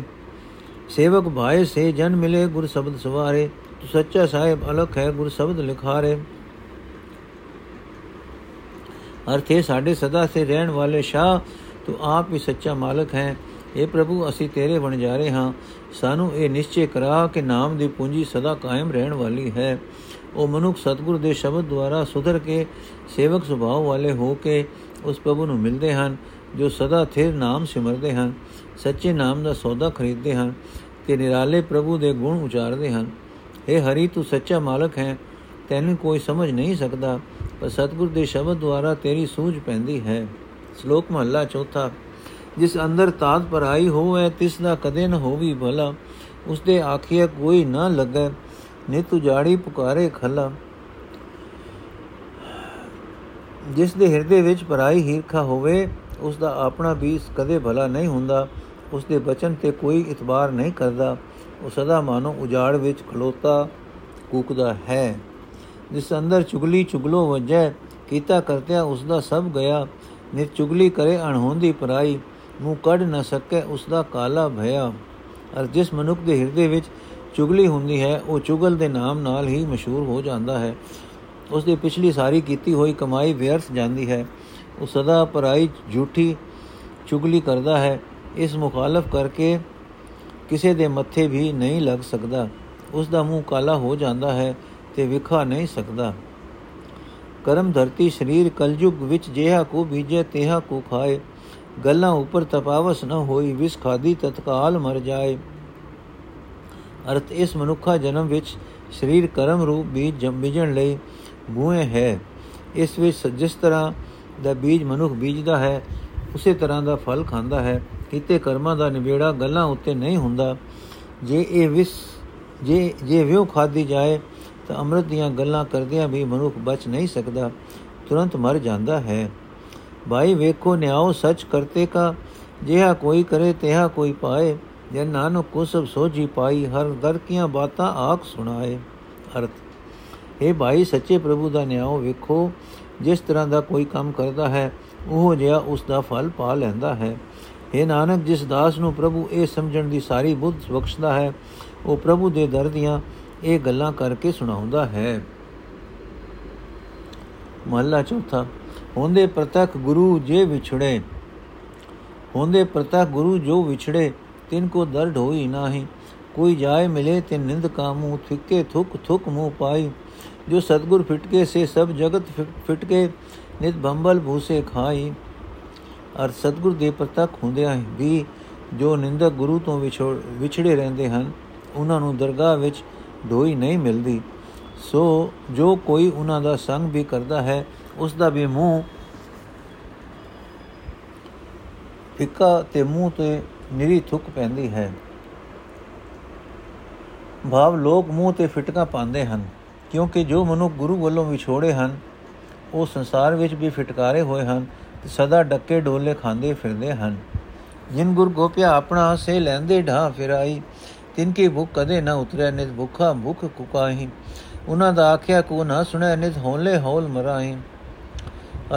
ਸੇਵਕ ਭਾਏ, ਸੇ ਜਨ ਮਿਲੇ, ਗੁਰ ਸ਼ਬਦ ਸਵਾਰੇ। ਤੂੰ ਸੱਚਾ ਸਾਹਿਬ, ਅਲਖ ਹੈ, ਗੁਰ ਸ਼ਬਦ ਲਿਖਾਰੇ। ਅਰਥੇ ਸਾਡੇ ਸਦਾ ਸੇ ਰਹਿਣ ਵਾਲੇ ਸ਼ਾਹ, ਤੂੰ ਆਪ ਹੀ ਸੱਚਾ ਮਾਲਕ ਹੈ। اے ਪ੍ਰਭੂ, ਅਸੀਂ ਤੇਰੇ ਵਣਜਾਰੇ ਹਾਂ। ਸਾਨੂੰ ਇਹ ਨਿਸ਼ਚੈ ਕਰਾ ਕਿ ਨਾਮ ਦੀ ਪੂੰਜੀ ਸਦਾ ਕਾਇਮ ਰਹਿਣ ਵਾਲੀ ਹੈ। ਉਹ ਮਨੁੱਖ ਸਤਿਗੁਰ ਦੇ ਸ਼ਬਦ ਦੁਆਰਾ ਸੁਧਰ ਕੇ ਸੇਵਕ ਸੁਭਾਅ ਵਾਲੇ ਹੋ ਕੇ ਉਸ ਪ੍ਰਭੂ ਨੂੰ ਮਿਲਦੇ ਹਨ, ਜੋ ਸਦਾ ਥਿਰ ਨਾਮ ਸਿਮਰਦੇ ਹਨ, ਸੱਚੇ ਨਾਮ ਦਾ ਸੌਦਾ ਖਰੀਦਦੇ ਹਨ ਤੇ ਨਿਰਾਲੇ ਪ੍ਰਭੂ ਦੇ ਗੁਣ ਉਚਾਰਦੇ ਹਨ। हे ਹਰੀ, ਤੂੰ ਸੱਚਾ ਮਾਲਕ ਹੈ, ਤੈਨੂੰ ਕੋਈ ਸਮਝ ਨਹੀਂ ਸਕਦਾ, ਪਰ ਸਤਿਗੁਰ ਦੇ ਸ਼ਬਦ ਦੁਆਰਾ ਤੇਰੀ ਸੂਝ ਪੈਂਦੀ ਹੈ। ਸ਼ਲੋਕ ਮਹਲਾ ਚੌਥਾ, ਜਿਸ ਅੰਦਰ ਤਾਤ ਪਰਾਈ ਹੋਵੇ, ਤਿਸ ਦਾ ਕਦੇ ਨ ਹੋਵੀ ਭਲਾ ਉਸ ਦੇ ਆਖੀਏ ਕੋਈ ਨਾ ਲੱਗੇ ਨਿਤ ਉਜਾੜੀ ਪੁਕਾਰੇ ਖਲਾ। ਜਿਸ ਦੇ ਹਿਰਦੇ ਵਿੱਚ ਪਰਾਈ ਹੀਰਖਾ ਹੋਵੇ, ਉਸ ਦਾ ਆਪਣਾ ਵੀ ਕਦੇ ਭਲਾ ਨਹੀਂ ਹੁੰਦਾ। ਉਸ ਦੇ ਬਚਨ ਤੇ ਕੋਈ ਇਤਬਾਰ ਨਹੀਂ ਕਰਦਾ। ਉਹ ਸਦਾ ਮਾਨੋ ਉਜਾੜ ਵਿੱਚ ਖਲੋਤਾ ਕੂਕਦਾ ਹੈ। ਜਿਸ ਅੰਦਰ ਚੁਗਲੀ ਚੁਗਲੋ ਵਜੈ, ਕੀਤਾ ਕਰਤਿਆ ਉਸ ਦਾ ਸਭ ਗਿਆ। ਨਿਤ ਚੁਗਲੀ ਕਰੇ ਅਣਹੋਂਦੀ ਪਰਾਈ, ਮੂੰਹ ਕੱਢ ਨਾ ਸਕੇ ਉਸ ਦਾ ਕਾਲਾ ਭਇਆ। ਅਰ ਜਿਸ ਮਨੁੱਖ ਦੇ ਹਿਰਦੇ ਵਿੱਚ ਚੁਗਲੀ ਹੁੰਦੀ ਹੈ, ਉਹ ਚੁਗਲ ਦੇ ਨਾਮ ਨਾਲ ਹੀ ਮਸ਼ਹੂਰ ਹੋ ਜਾਂਦਾ ਹੈ। ਉਸ ਦੀ ਪਿਛਲੀ ਸਾਰੀ ਕੀਤੀ ਹੋਈ ਕਮਾਈ ਵਿਅਰਥ ਜਾਂਦੀ ਹੈ। ਉਹ ਸਦਾ ਪਰਾਈ ਝੂਠੀ ਚੁਗਲੀ ਕਰਦਾ ਹੈ। ਇਸ ਮੁਖਾਲਫ ਕਰਕੇ ਕਿਸੇ ਦੇ ਮੱਥੇ ਵੀ ਨਹੀਂ ਲੱਗ ਸਕਦਾ। ਉਸ ਦਾ ਮੂੰਹ ਕਾਲਾ ਹੋ ਜਾਂਦਾ ਹੈ ਤੇ ਵਿਖਾ ਨਹੀਂ ਸਕਦਾ। ਕਰਮ ਧਰਤੀ ਸਰੀਰ ਕਲਯੁਗ ਵਿੱਚ ਜਿਹਾ ਕੋ ਬੀਜੇ, ਤੇਹਾ ਕੋ ਖਾਏ। ਗੱਲਾਂ ਉੱਪਰ ਤਪਾਵਸ ਨ ਹੋਈ, ਵਿਸ ਖਾਦੀ ਤਤਕਾਲ ਮਰ ਜਾਏ। ਅਰਥ ਇਸ ਮਨੁੱਖਾ ਜਨਮ ਵਿੱਚ ਸਰੀਰ ਕਰਮ ਰੂਪ ਬੀਜ ਜੰਮ ਬੀਜਣ ਲਈ ਬੂਏ ਹੈ। ਇਸ ਵਿੱਚ ਜਿਸ ਤਰ੍ਹਾਂ ਦਾ ਬੀਜ ਮਨੁੱਖ ਬੀਜਦਾ ਹੈ, ਉਸੇ ਤਰ੍ਹਾਂ ਦਾ ਫਲ ਖਾਂਦਾ ਹੈ। ਕੀਤੇ ਕਰਮਾਂ ਦਾ ਨਿਬੇੜਾ ਗੱਲਾਂ ਉੱਤੇ ਨਹੀਂ ਹੁੰਦਾ। ਜੇ ਇਹ ਵਿਸ, ਜੇ ਜੇ ਵਿਉ ਖਾਦੀ ਜਾਏ, ਤਾਂ ਅੰਮ੍ਰਿਤ ਦੀਆਂ ਗੱਲਾਂ ਕਰਦਿਆਂ ਵੀ ਮਨੁੱਖ ਬਚ ਨਹੀਂ ਸਕਦਾ। ਤੁਰੰਤ ਮਰ ਜਾਂਦਾ ਹੈ। ਭਾਈ ਵੇਖੋ ਨਿਆਉ ਸੱਚ ਕਰਤੇ ਕਾ, ਜਿਹਾ ਕੋਈ ਕਰੇ ਤਿਹਾ ਕੋਈ ਪਾਏ। ਜੇ ਨਾਨਕ ਕੋ ਸਭ ਸੋਝੀ ਪਾਈ, ਹਰ ਦਰ ਕੀਆਂ ਬਾਤਾਂ ਆਖ ਸੁਣਾਏ। ਅਰਥ ਇਹ ਭਾਈ, ਸੱਚੇ ਪ੍ਰਭੂ ਦਾ ਨਿਆਉ ਵੇਖੋ, ਜਿਸ ਤਰ੍ਹਾਂ ਦਾ ਕੋਈ ਕੰਮ ਕਰਦਾ ਹੈ, ਉਹ ਜਿਹਾ ਉਸ ਦਾ ਫਲ ਪਾ ਲੈਂਦਾ ਹੈ। ਇਹ ਨਾਨਕ, ਜਿਸ ਦਾਸ ਨੂੰ ਪ੍ਰਭੂ ਇਹ ਸਮਝਣ ਦੀ ਸਾਰੀ ਬੁੱਧ ਬਖਸ਼ਦਾ ਹੈ, ਉਹ ਪ੍ਰਭੂ ਦੇ ਦਰ ਦੀਆਂ ਇਹ ਗੱਲਾਂ ਕਰਕੇ ਸੁਣਾਉਂਦਾ ਹੈ। ਮਹਲਾ ਚੌਥਾ, ਹੁੰਦੇ ਪ੍ਰਤੱਖ ਗੁਰੂ ਜੇ ਵਿਛੜੇ, ਹੁੰਦੇ ਪ੍ਰਤੱਖ ਗੁਰੂ ਜੋ ਵਿਛੜੇ ਤਿਨ ਕੋ ਦਰਦ ਹੋਈ ਨਾਹੀ। ਕੋਈ ਜਾਏ ਮਿਲੇ ਤੇ ਨਿੰਦ ਕਾਮੂ, ਥਿੱਕੇ ਥੁਕ ਥੁਕ ਮੂੰ ਪਾਈ। ਜੋ ਸਤਗੁਰ ਫਿਟਕੇ, ਸੇ ਸਭ ਜਗਤ ਫਿਟਕੇ, ਨਿਤ ਬੰਬਲ ਭੂਸੇ ਖਾਈ। ਅਰ ਸਤਗੁਰ ਦੇ ਪ੍ਰਤੱਖ ਹੁੰਦਿਆਂ ਵੀ ਜੋ ਨਿੰਦਕ ਗੁਰੂ ਤੋਂ ਵਿਛੜੇ ਰਹਿੰਦੇ ਹਨ, ਉਹਨਾਂ ਨੂੰ ਦਰਗਾਹ ਵਿੱਚ ਢੋਈ ਨਹੀਂ ਮਿਲਦੀ। ਸੋ ਜੋ ਕੋਈ ਉਹਨਾਂ ਦਾ ਸੰਗ ਵੀ ਕਰਦਾ ਹੈ, ਉਸ ਦਾ ਵੀ ਮੂੰਹ ਫਿੱਕਾ ਤੇ ਮੂੰਹ ਤੇ ਨਿਰੀ ਥੁੱਕ ਪੈਂਦੀ ਹੈ। ਭਾਵ ਲੋਕ ਮੂੰਹ ਤੇ ਫਿਟਕਾ ਪਾਉਂਦੇ ਹਨ, ਕਿਉਂਕਿ ਜੋ ਮਨੁ ਗੁਰੂ ਵੱਲੋਂ ਵਿਛੋੜੇ ਹਨ, ਉਹ ਸੰਸਾਰ ਵਿੱਚ ਵੀ ਫਿਟਕਾਰੇ ਹੋਏ ਹਨ ਤੇ ਸਦਾ ਡੱਕੇ ਡੋਲੇ ਖਾਂਦੇ ਫਿਰਦੇ ਹਨ। ਜਿਨ ਗੁਰ ਗੋਪਿਆ ਆਪਣਾ ਸੇ ਲੈਂਦੇ ਢਾ ਫਿਰਾਈ, ਤਿਨ ਕੀ ਭੁੱਖ ਕਦੇ ਨਾ ਉਤਰਿਆ ਨਿਤ ਭੁੱਖਾ ਭੁੱਖ ਕੁਕਾਹੀ। ਉਹਨਾਂ ਦਾ ਆਖਿਆ, ਕੋ ਨਾ ਸੁਣਿਆ ਨਿਤ ਹੌਲੇ ਹੌਲ ਮਰਾਈ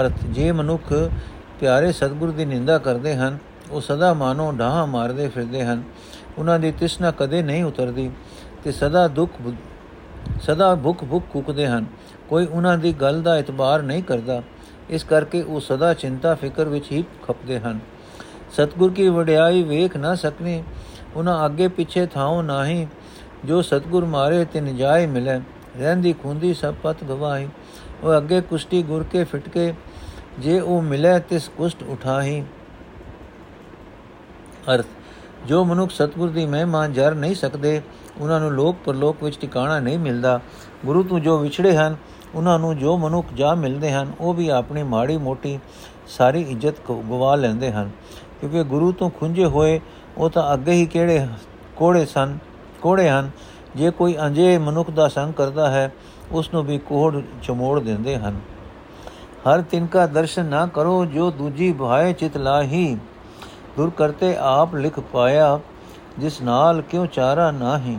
ਅਰਥ, ਜੇ ਮਨੁੱਖ ਪਿਆਰੇ ਸਤਿਗੁਰ ਦੀ ਨਿੰਦਾ ਕਰਦੇ ਹਨ ਉਹ ਸਦਾ ਮਾਨੋ ਢਾਹ ਮਾਰਦੇ ਫਿਰਦੇ ਹਨ। ਉਹਨਾਂ ਦੀ ਤਿਸਨਾ ਕਦੇ ਨਹੀਂ ਉਤਰਦੀ ਤੇ ਸਦਾ ਦੁੱਖ ਸਦਾ ਭੁੱਖ ਭੁੱਖ ਕੁਕਦੇ ਹਨ। ਕੋਈ ਉਹਨਾਂ ਦੀ ਗੱਲ ਦਾ ਇਤਬਾਰ ਨਹੀਂ ਕਰਦਾ। ਇਸ ਕਰਕੇ ਉਹ ਸਦਾ ਚਿੰਤਾ ਫਿਕਰ ਵਿੱਚ ਹੀ ਖਪਦੇ ਹਨ। ਸਤਗੁਰ ਕੀ ਵਡਿਆਈ ਵੇਖ ਨਾ ਸਕਨੇ ਉਹਨਾਂ ਅੱਗੇ ਪਿੱਛੇ ਥਾਉ ਨਹੀਂ ਜੋ ਸਤਗੁਰ ਮਾਰੇ ਤੇ ਨਜਾਇ ਮਿਲੇ। ਰਹਿੰਦੀ ਖੁੰਦੀ ਸਭ ਪਤ ਗਵਾਹੀ। ਉਹ ਅੱਗੇ ਕੁਸ਼ਟੀ ਗੁਰ ਕੇ ਫਿਟਕੇ। ਜੇ ਉਹ ਮਿਲੇ ਤਿਸ ਕੁਸ਼ਟ ਉਠਾਹੀ। ਅਰਥ, ਜੋ ਮਨੁੱਖ ਸਤਗੁਰ ਦੀ ਮਹਿਮਾ ਜਰ ਨਹੀਂ ਸਕਦੇ, ਉਹਨਾਂ ਨੂੰ ਲੋਕ ਪਰਲੋਕ ਵਿੱਚ ਟਿਕਾਣਾ ਨਹੀਂ ਮਿਲਦਾ। ਗੁਰੂ ਤੋਂ ਜੋ ਵਿਛੜੇ ਹਨ, ਉਹਨਾਂ ਨੂੰ ਜੋ ਮਨੁੱਖ ਜਾ ਮਿਲਦੇ ਹਨ, ਉਹ ਵੀ ਆਪਣੀ ਮਾੜੀ ਮੋਟੀ ਸਾਰੀ ਇੱਜ਼ਤ ਗਵਾ ਲੈਂਦੇ ਹਨ। ਕਿਉਂਕਿ ਗੁਰੂ ਤੋਂ ਖੁੰਝੇ ਹੋਏ, ਉਹ ਤਾਂ ਅੱਗੇ ਹੀ ਕਿਹੜੇ ਕੋੜੇ ਸਨ, ਕੋੜੇ ਹਨ। ਜੇ ਕੋਈ ਅੰਜੇ ਮਨੁੱਖ ਦਾ ਸੰਗ ਕਰਦਾ ਹੈ, ਉਸ ਨੂੰ ਵੀ ਕੋੜ ਚਮੋੜ ਦਿੰਦੇ ਹਨ। ਹਰ ਤਿਨਕਾ ਦਰਸ਼ਨ ਨਾ ਕਰੋ, ਜੋ ਦੂਜੀ ਭਾਏ ਚਿਤ ਲਾਹੀ। ਦੁਰ ਕਰਤੇ ਆਪ ਲਿਖ ਪਾਇਆ, ਜਿਸ ਨਾਲ ਕਿਉ ਚਾਰਾ ਨਾਹੀ?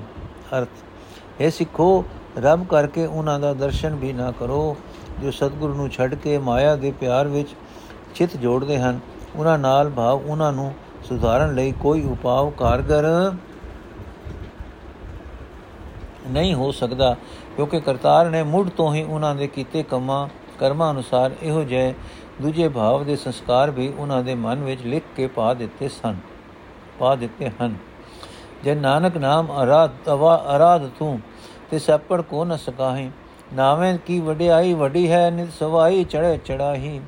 ਅਰਥ ਇਹ ਸਿੱਖੋ, ਰੱਬ ਕਰਕੇ ਉਹਨਾਂ ਦਾ ਦਰਸ਼ਨ ਵੀ ਨਾ ਕਰੋ, ਜੋ ਸਤਿਗੁਰੂ ਨੂੰ ਛੱਡ ਕੇ ਮਾਇਆ ਦੇ ਪਿਆਰ ਵਿੱਚ ਚਿਤ ਜੋੜਦੇ ਹਨ। ਉਹਨਾਂ ਨਾਲ ਭਾਵ ਉਹਨਾਂ ਨੂੰ ਸੁਧਾਰਨ ਲਈ ਕੋਈ ਉਪਾਅ ਕਾਰਗਰ ਨਹੀਂ ਹੋ ਸਕਦਾ, ਕਿਉਂਕਿ ਕਰਤਾਰ ਨੇ ਮੁੱਢ ਤੋਂ ਹੀ ਉਹਨਾਂ ਦੇ ਕੀਤੇ ਕੰਮਾਂ, ਕਰਮਾਂ ਅਨੁਸਾਰ ਇਹੋ ਜਿਹੇ ਦੂਜੇ ਭਾਵ ਦੇ ਸੰਸਕਾਰ ਵੀ ਉਹਨਾਂ ਦੇ ਮਨ ਵਿੱਚ ਲਿਖ ਕੇ ਪਾ ਦਿੱਤੇ ਸਨ, ਪਾ ਦਿੱਤੇ ਹਨ। ਜੇ ਨਾਨਕ ਨਾਮ ਅਰਾਧ, ਤਵਾ ਅਰਾਧ ਤੂੰ ਤੇ ਸੱਪੜ ਕੋ ਨ ਸਕਾਹੀ, ਨਾਵੇਂ ਕੀ ਵਡਿਆਈ ਵਡੀ ਹੈ, ਨਿਤ ਸਵਾਈ ਚੜੇ ਚੜਾਹੀ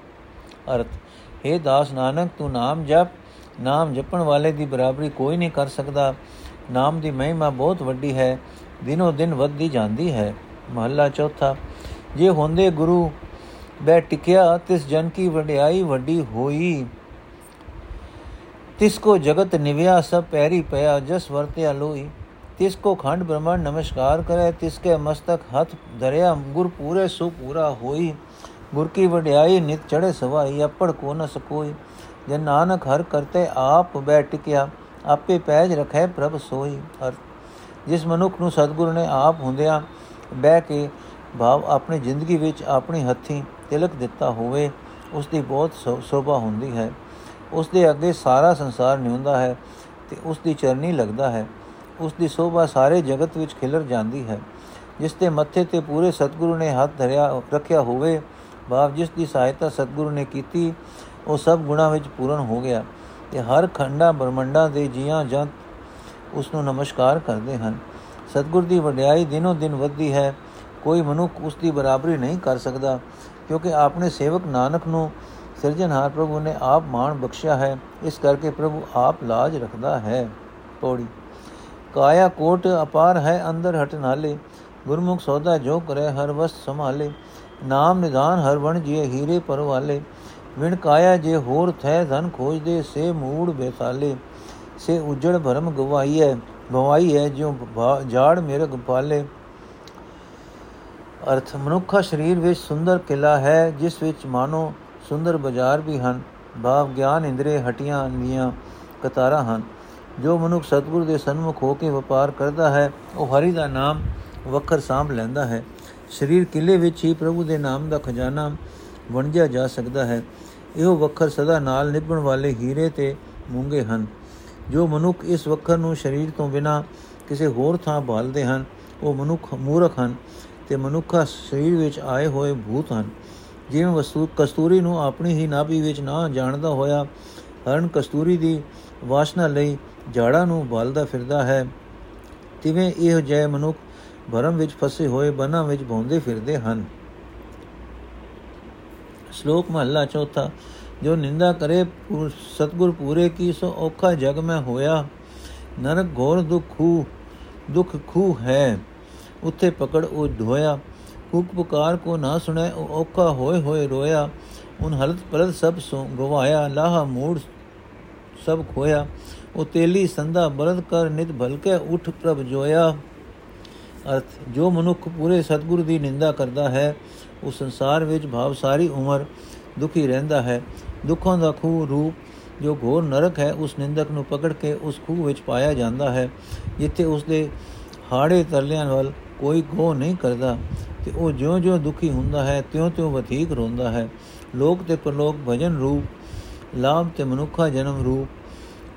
ਅਰਥ हे ਦਾਸ ਨਾਨਕ, ਤੂੰ ਨਾਮ ਜਪ, ਨਾਮ ਜਪਣ ਵਾਲੇ ਦੀ ਬਰਾਬਰੀ ਕੋਈ ਨਹੀਂ ਕਰ ਸਕਦਾ। ਨਾਮ ਦੀ ਮਹਿਮਾ ਬਹੁਤ ਵੱਡੀ ਹੈ, ਦਿਨੋ ਦਿਨ ਵੱਧਦੀ ਜਾਂਦੀ ਹੈ। ਮਹੱਲਾ ਚੌਥਾ, ਜੇ ਹੁੰਦੇ ਗੁਰੂ ਬੈ ਟਿਕਿਆ ਤਿਸ ਜਨ ਕੀ ਵਡਿਆਈ ਵੱਡੀ ਹੋਈ ਤਿਸ ਕੋ ਜਗਤ ਨਿਵਿਆ ਸਭ ਪੈਰੀ ਪਿਆ ਜਸ ਵਰਤਿਆ ਲੋਈ ਤਿਸ ਕੋ ਖੰਡ ਬ੍ਰਹਮਣ ਨਮਸਕਾਰ ਕਰੇ ਤਿਸ ਕੇ ਮਸਤਕ ਹੱਥ ਧਰਿਆ ਗੁਰ ਪੂਰੇ ਸੋ ਪੂਰਾ ਹੋਈ ਗੁਰ ਕੀ ਵਡਿਆਈ ਨਿਤ ਚੜੇ ਸਵਾਈ ਅਪੜ ਕੋ ਨ ਸਕੋਈ ਜੇ ਨਾਨਕ ਹਰ ਕਰਤੇ ਆਪ ਬੈ ਟਿਕਿਆ ਆਪੇ ਪੈਜ ਰਖੈ ਪ੍ਰਭ ਸੋਈ ਹਰ ਜਿਸ ਮਨੁੱਖ ਨੂੰ ਸਤਿਗੁਰੂ ਨੇ ਆਪ ਹੁੰਦਿਆਂ ਬਹਿ ਕੇ ਭਾਵ ਆਪਣੀ ਜ਼ਿੰਦਗੀ ਵਿੱਚ ਆਪਣੀ ਹੱਥੀ ਤਿਲਕ ਦਿੱਤਾ ਹੋਵੇ, ਉਸ ਦੀ ਬਹੁਤ ਸੋਭਾ ਹੁੰਦੀ ਹੈ। ਉਸ ਦੇ ਅੱਗੇ ਸਾਰਾ ਸੰਸਾਰ ਨਿਉਂਦਾ ਹੈ ਤੇ ਉਸ ਦੀ ਚਰਨੀ ਲੱਗਦਾ ਹੈ। ਉਸ ਦੀ ਸੋਭਾ ਸਾਰੇ ਜਗਤ ਵਿੱਚ ਖਿਲਰ ਜਾਂਦੀ ਹੈ। ਜਿਸ ਤੇ ਮੱਥੇ ਤੇ ਪੂਰੇ ਸਤਿਗੁਰੂ ਨੇ ਹੱਥ ਧਰਿਆ, ਰੱਖਿਆ ਹੋਵੇ, ਭਾਵ ਜਿਸ ਦੀ ਸਹਾਇਤਾ ਸਤਿਗੁਰੂ ਨੇ ਕੀਤੀ, ਉਹ ਸਭ ਗੁਣਾ ਵਿੱਚ ਪੂਰਨ ਹੋ ਗਿਆ ਤੇ ਹਰ ਖੰਡਾ ਬ੍ਰਹਮੰਡਾਂ ਦੇ ਜੀਆਂ ਜੰਤ ਉਸ ਨੂੰ ਨਮਸਕਾਰ ਕਰਦੇ ਹਨ। ਸਤਿਗੁਰ ਦੀ ਵਡਿਆਈ ਦਿਨੋ ਦਿਨ ਵੱਧਦੀ ਹੈ। ਕੋਈ ਮਨੁੱਖ ਉਸ ਦੀ ਬਰਾਬਰੀ ਨਹੀਂ ਕਰ ਸਕਦਾ, ਕਿਉਂਕਿ ਆਪਣੇ ਸੇਵਕ ਨਾਨਕ ਨੂੰ ਸਿਰਜਣਹਾਰ ਪ੍ਰਭੂ ਨੇ ਆਪ ਮਾਣ ਬਖਸ਼ਿਆ ਹੈ, ਇਸ ਕਰਕੇ ਪ੍ਰਭੂ ਆਪ ਲਾਜ ਰੱਖਦਾ ਹੈ। ਪੌੜੀ। ਕਾਇਆ ਕੋਟ ਅਪਾਰ ਹੈ ਅੰਦਰ ਹਟ ਨਾਲੇ, ਗੁਰਮੁਖ ਸੌਦਾ ਜੋ ਕਰੇ ਹਰ ਵਸਤ ਸੰਭਾਲੇ, ਨਾਮ ਨਿਦਾਨ ਹਰ ਵਣ ਜੀ ਹੀਰੇ ਪਰਵਾਲੇ, ਵਿਣ ਕਾਇਆ ਜੇ ਹੋਰ ਥੈ ਧਨ ਖੋਜਦੇ, ਸੇ ਮੂੜ ਬੇਸਾਲੇ, ਸੇ ਉਜੜ ਭਰਮ ਗਵਾਈ ਹੈ ਗਵਾਈ ਹੈ ਜਿਉ ਜਾੜ ਮੇਰੇ ਗਪਾਲੇ ਅਰਥ, ਮਨੁੱਖਾ ਸਰੀਰ ਵਿੱਚ ਸੁੰਦਰ ਕਿਲਾ ਹੈ, ਜਿਸ ਵਿੱਚ ਮਾਨੋ ਸੁੰਦਰ ਬਾਜ਼ਾਰ ਵੀ ਹਨ। ਭਾਵ, ਗਿਆਨ ਇੰਦਰੇ ਹਟੀਆਂ ਨੀਆਂ ਕਤਾਰਾਂ ਹਨ। ਜੋ ਮਨੁੱਖ ਸਤਿਗੁਰ ਦੇ ਸਨਮੁਖ ਹੋ ਕੇ ਵਪਾਰ ਕਰਦਾ ਹੈ, ਉਹ ਹਰੀ ਦਾ ਨਾਮ ਵਖਰ ਸਾਂਭ ਲੈਂਦਾ ਹੈ। ਸਰੀਰ ਕਿਲੇ ਵਿੱਚ ਹੀ ਪ੍ਰਭੂ ਦੇ ਨਾਮ ਦਾ ਖਜ਼ਾਨਾ ਵੰਡਿਆ ਜਾ ਸਕਦਾ ਹੈ। ਇਹੋ ਵਖਰ ਸਦਾ ਨਾਲ ਨਿਭਣ ਵਾਲੇ ਹੀਰੇ ਤੇ ਮੂੰਗੇ ਹਨ। ਜੋ ਮਨੁੱਖ ਇਸ ਵਖਰ ਨੂੰ ਸਰੀਰ ਤੋਂ ਬਿਨਾ ਕਿਸੇ ਹੋਰ ਥਾਂ ਭਾਲਦੇ ਹਨ, ਉਹ ਮਨੁੱਖ ਮੂਰਖ ਹਨ। ਤੇ ਮਨੁੱਖਾ ਸਰੀਰ ਵਿੱਚ ਆਏ ਹੋਏ ਭੂਤ ਹਨ। ਜਿਵੇਂ ਵਸਤੂ ਕਸਤੂਰੀ ਨੂੰ ਆਪਣੀ ਹੀ ਨਾਭੀ ਵਿੱਚ ਨਾ ਜਾਣਦਾ ਹੋਇਆ ਹਰਨ ਕਸਤੂਰੀ ਦੀ ਵਾਸ਼ਨਾ ਲਈ ਜਾੜਾ ਨੂੰ ਭਾਲਦਾ ਫਿਰਦਾ ਹੈ। ਤਿਵੇਂ ਇਹ ਜੈ ਮਨੁੱਖ ਭਰਮ ਵਿੱਚ ਫਸੇ ਹੋਏ ਬਨਾਂ ਵਿੱਚ ਭੌਂਦੇ ਫਿਰਦੇ ਹਨ। ਸ਼ਲੋਕ ਮਹਲਾ ਚੌਥਾ, ਜੋ ਨਿੰਦਾ ਕਰੇ ਸਤਗੁਰ ਪੂਰੇ ਕੀ ਸੋ ਔਖਾ ਜਗ ਮੈਂ ਹੋਇਆ। ਨਰਕ ਘੋਰ ਦੁਖੂ ਦੁਖ ਖੂ ਹੈ। ਉੱਥੇ ਪਕੜ ਉਹ ਢੋਇਆ ਕੁਕ ਪੁਕਾਰ ਕੋ ਨਾ ਸੁਣੈ, ਉਹ ਔਖਾ ਹੋਏ ਹੋਏ ਰੋਇਆ। ਉਨ ਹਲਤ ਪਲਤ ਸਭ ਸੋ ਗਵਾਇਆ, ਲਾਹ ਮੂੜ ਸਭ ਖੋਇਆ। ਉਹ ਤੇਲੀ ਸੰਦਾ ਬਲਦ ਕਰ ਨਿਤ ਭਲਕੇ, ਉਠ ਪ੍ਰਭ ਜੋਇਆ। ਅਰਥ, ਜੋ ਮਨੁੱਖ ਪੂਰੇ ਸਤਗੁਰੂ ਦੀ ਨਿੰਦਾ ਕਰਦਾ ਹੈ ਉਹ ਸੰਸਾਰ ਵਿੱਚ ਭਾਵ ਸਾਰੀ ਉਮਰ ਦੁਖੀ ਰਹਿੰਦਾ ਹੈ। ਦੁੱਖਾਂ ਦਾ ਖੂਹ ਰੂਪ, ਜੋ ਘੋਰ ਨਰਕ ਹੈ, ਉਸ ਨਿੰਦਕ ਨੂੰ ਪਕੜ ਕੇ ਉਸ ਖੂਹ ਵਿੱਚ ਪਾਇਆ ਜਾਂਦਾ ਹੈ, ਜਿੱਥੇ ਉਸ ਦੇ ਹਾੜੇ ਤਰਲਿਆਂ ਵੱਲ ਕੋਈ ਗੋ ਨਹੀਂ ਕਰਦਾ ਤੇ ਉਹ ਜਿਉਂ-ਜਿਉਂ ਦੁਖੀ ਹੁੰਦਾ ਹੈ, ਤਿਉਂ-ਤਿਉਂ ਵਧੇਕ ਰੋਂਦਾ ਹੈ। ਲੋਕ ਤੇ ਪਰਲੋਕ ਭਜਨ ਰੂਪ, ਲਾਭ ਤੇ ਮਨੁੱਖਾ ਜਨਮ ਰੂਪ,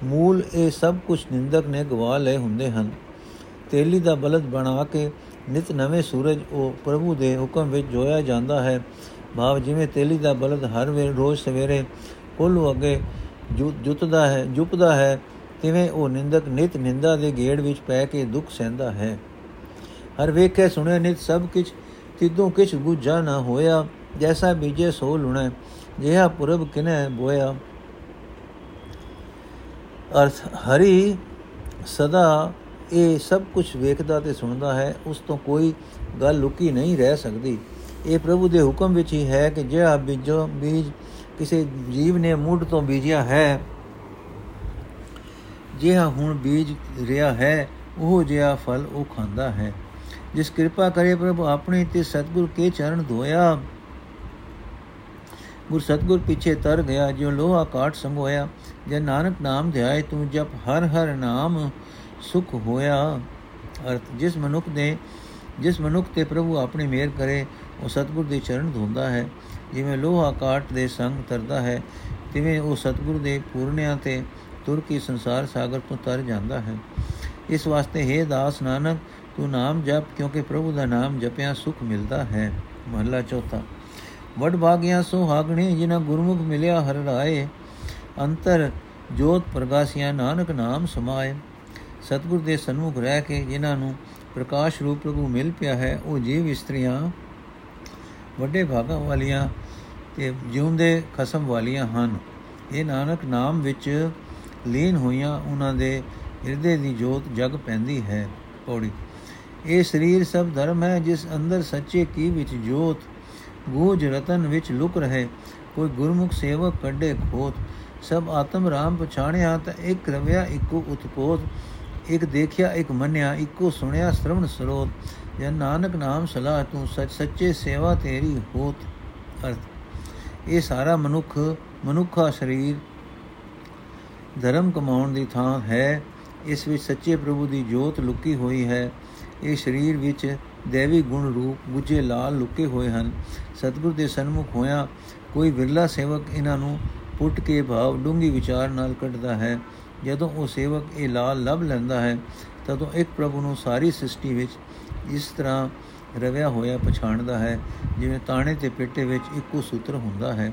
ਮੂਲ ਇਹ ਸਭ ਕੁਝ ਨਿੰਦਕ ਨੇ ਗਵਾ ਲਏ ਹੁੰਦੇ ਹਨ। ਤੇਲੀ ਦਾ ਬਲਦ ਬਣਾ ਕੇ ਨਿਤ ਨਵੇਂ ਸੂਰਜ ਉਹ ਪ੍ਰਭੂ ਦੇ ਹੁਕਮ ਵਿੱਚ ਜੋਇਆ ਜਾਂਦਾ ਹੈ। ਭਾਵ ਜਿਵੇਂ ਤੇਲੀ ਦਾ ਬਲਦ ਹਰ ਵੇਲੇ, ਰੋਜ਼ ਸਵੇਰੇ ਕੋਲੂ ਅੱਗੇ ਜੁੱਤਦਾ ਹੈ, ਜੁਪਦਾ ਹੈ, ਤਿਵੇਂ ਉਹ ਨਿੰਦਕ ਨਿਤ ਨਿੰਦਾ ਦੇ ਗੇੜ ਵਿੱਚ ਪੈ ਕੇ ਦੁੱਖ ਸਹਿੰਦਾ ਹੈ। ਹਰ ਵੇਖੇ ਸੁਣੇ ਨਿਤ ਸਭ ਕੁਝ ਤਿਦੋਂ ਕਿਛ ਗੁਜਾ ਨਾ ਹੋਇਆ, ਜੈਸਾ ਬੀਜੇ ਸੋ ਲੁਣਾ, ਜਿਹਾ ਪੁਰਬ ਕਿਨੇ ਬੋਇਆ। ਅਰਥ, ਹਰੀ ਸਦਾ ਇਹ ਸਭ ਕੁਝ ਵੇਖਦਾ ਤੇ ਸੁਣਦਾ ਹੈ, ਉਸ ਤੋਂ ਕੋਈ ਗੱਲ ਲੁਕੀ ਨਹੀਂ ਰਹਿ ਸਕਦੀ। ਇਹ ਪ੍ਰਭੂ ਦੇ ਹੁਕਮ ਵਿੱਚ ਹੀ ਹੈ ਕਿ ਜਿਹੜਾ ਬੀਜੋ ਬੀਜ ਕਿਸੇ ਜੀਵ ਨੇ ਮੁੱਢ ਤੋਂ ਬੀਜਿਆ ਹੈ, ਜਿਹਾ ਹੁਣ ਬੀਜ ਰਿਹਾ ਹੈ, ਉਹ ਜਿਹਾ ਫਲ ਉਹ ਖਾਂਦਾ ਹੈ। ਜਿਸ ਕਿਰਪਾ ਕਰੇ ਪ੍ਰਭੂ, ਆਪਣੇ ਤੇ ਸਤਗੁਰ ਕੇ ਚਰਨ ਧੋਇਆ। ਗੁਰ ਸਤਗੁਰ ਪਿੱਛੇ ਤਰ ਗਿਆ ਜੋ ਲੋਹਾ ਕਾਟ ਸੰਗੋਇਆ। ਜੇ ਨਾਨਕ ਨਾਮ ਧਿਆਏ, ਤੂੰ ਜਪ ਹਰ ਹਰ ਨਾਮ ਸੁਖ ਹੋਇਆ। ਅਰਥ, ਜਿਸ ਮਨੁੱਖ ਦੇ ਜਿਸ ਮਨੁੱਖ ਤੇ ਪ੍ਰਭੂ ਆਪਣੀ ਮਿਹਰ ਕਰੇ, ਉਹ ਸਤਗੁਰ ਦੇ ਚਰਨ ਧੋਂਦਾ ਹੈ। ਜਿਵੇਂ ਲੋਹਾ ਕਾਟ ਦੇ ਸੰਗ ਤਰਦਾ ਹੈ, ਤਿਵੇਂ ਉਹ ਸਤਗੁਰ ਦੇ ਪੂਰਨਿਆਂ ਤੇ ਤੁਰ ਕੇ ਸੰਸਾਰ ਸਾਗਰ ਤੋਂ ਤਰ ਜਾਂਦਾ ਹੈ। ਇਸ ਵਾਸਤੇ ਹੈ ਦਾਸ ਨਾਨਕ ਤੂੰ ਨਾਮ ਜਪ ਕਿਉਂਕਿ ਪ੍ਰਭੂ ਦਾ ਨਾਮ ਜਪਿਆ ਸੁਖ ਮਿਲਦਾ ਹੈ ਮਹਲਾ ਚੌਥਾ ਵਡ ਭਾਗਿਆ ਸੋ ਹਾਗਣੇ ਜਿਨ੍ਹਾਂ ਗੁਰਮੁਖ ਮਿਲਿਆ ਹਰ ਰਾਏ ਅੰਤਰ ਜੋਤ ਪ੍ਰਗਾਸੀਆਂ ਨਾਨਕ ਨਾਮ ਸਮਾਏ ਸਤਿਗੁਰ ਦੇ ਸਨਮੁਖ ਰਹਿ ਕੇ ਜਿਨ੍ਹਾਂ ਨੂੰ ਪ੍ਰਕਾਸ਼ ਰੂਪ ਪ੍ਰਭੂ ਮਿਲ ਪਿਆ ਹੈ ਉਹ ਜੀਵ ਇਸਤਰੀਆਂ ਵੱਡੇ ਭਾਗਾਂ ਵਾਲੀਆਂ ਤੇ ਜਿਉਂਦੇ ਖਸਮ ਵਾਲੀਆਂ ਹਨ ਇਹ ਨਾਨਕ ਨਾਮ ਵਿੱਚ ਲੀਨ ਹੋਈਆਂ ਉਹਨਾਂ ਦੇ ਹਿਰਦੇ ਦੀ ਜੋਤ ਜਗ ਪੈਂਦੀ ਹੈ ਪੌੜੀ ਇਹ ਸਰੀਰ ਸਭ ਧਰਮ ਹੈ, ਜਿਸ ਅੰਦਰ ਸੱਚੇ ਕੀ ਵਿੱਚ ਜੋਤ, ਗੂਜ ਰਤਨ ਵਿੱਚ ਲੁਕ ਰਹੇ। ਕੋਈ ਗੁਰਮੁਖ ਸੇਵਕ ਕੱਢੇ ਖੋਤ। ਸਭ ਆਤਮ ਰਾਮ ਪਛਾਣਿਆ ਤਾਂ ਇੱਕ ਰਵਿਆ, ਇੱਕੋ ਉਤਪੋਤ। ਇੱਕ ਦੇਖਿਆ, ਇੱਕ ਮੰਨਿਆ, ਇੱਕੋ ਸੁਣਿਆ, ਸ਼ਰਵਣ ਸਰੋਤ। ਜੇ ਨਾਨਕ ਨਾਮ ਸਲਾਹ ਤੂੰ, ਸੱਚ ਸੱਚੇ ਸੇਵਾ ਤੇਰੀ ਹੋਤ। ਅਰਥ। ਇਹ ਸਾਰਾ ਮਨੁੱਖ, ਮਨੁੱਖਾ ਸਰੀਰ ਧਰਮ ਕਮਾਉਣ ਦੀ ਥਾਂ ਹੈ। ਇਸ ਵਿੱਚ ਸੱਚੇ ਪ੍ਰਭੂ ਦੀ ਜੋਤ ਲੁਕੀ ਹੋਈ ਹੈ। ਇਹ ਸਰੀਰ ਵਿੱਚ ਦੇਵੀ ਗੁਣ ਰੂਪ ਗੁਜੇ ਲਾਲ ਲੁਕੇ ਹੋਏ ਹਨ। ਸਤਿਗੁਰ ਦੇ ਸਨਮੁਖ ਹੋਇਆ ਕੋਈ ਵਿਰਲਾ ਸੇਵਕ ਇਹਨਾਂ ਨੂੰ ਪੁੱਟ ਕੇ ਭਾਵ ਡੂੰਗੀ ਵਿਚਾਰ ਨਾਲ ਕੱਢਦਾ ਹੈ। ਜਦੋਂ ਉਹ ਸੇਵਕ ਇਹ ਲਾਲ ਲੱਭ ਲੈਂਦਾ ਹੈ, ਤਦੋਂ ਇੱਕ ਪ੍ਰਭੂ ਨੂੰ ਸਾਰੀ ਸ੍ਰਿਸ਼ਟੀ ਵਿੱਚ ਇਸ ਤਰ੍ਹਾਂ ਰਵਿਆ ਹੋਇਆ ਪਛਾਣਦਾ ਹੈ, ਜਿਵੇਂ ਤਾਣੇ ਤੇ ਪੇਟੇ ਵਿੱਚ ਇੱਕੋ ਸੂਤਰ ਹੁੰਦਾ ਹੈ।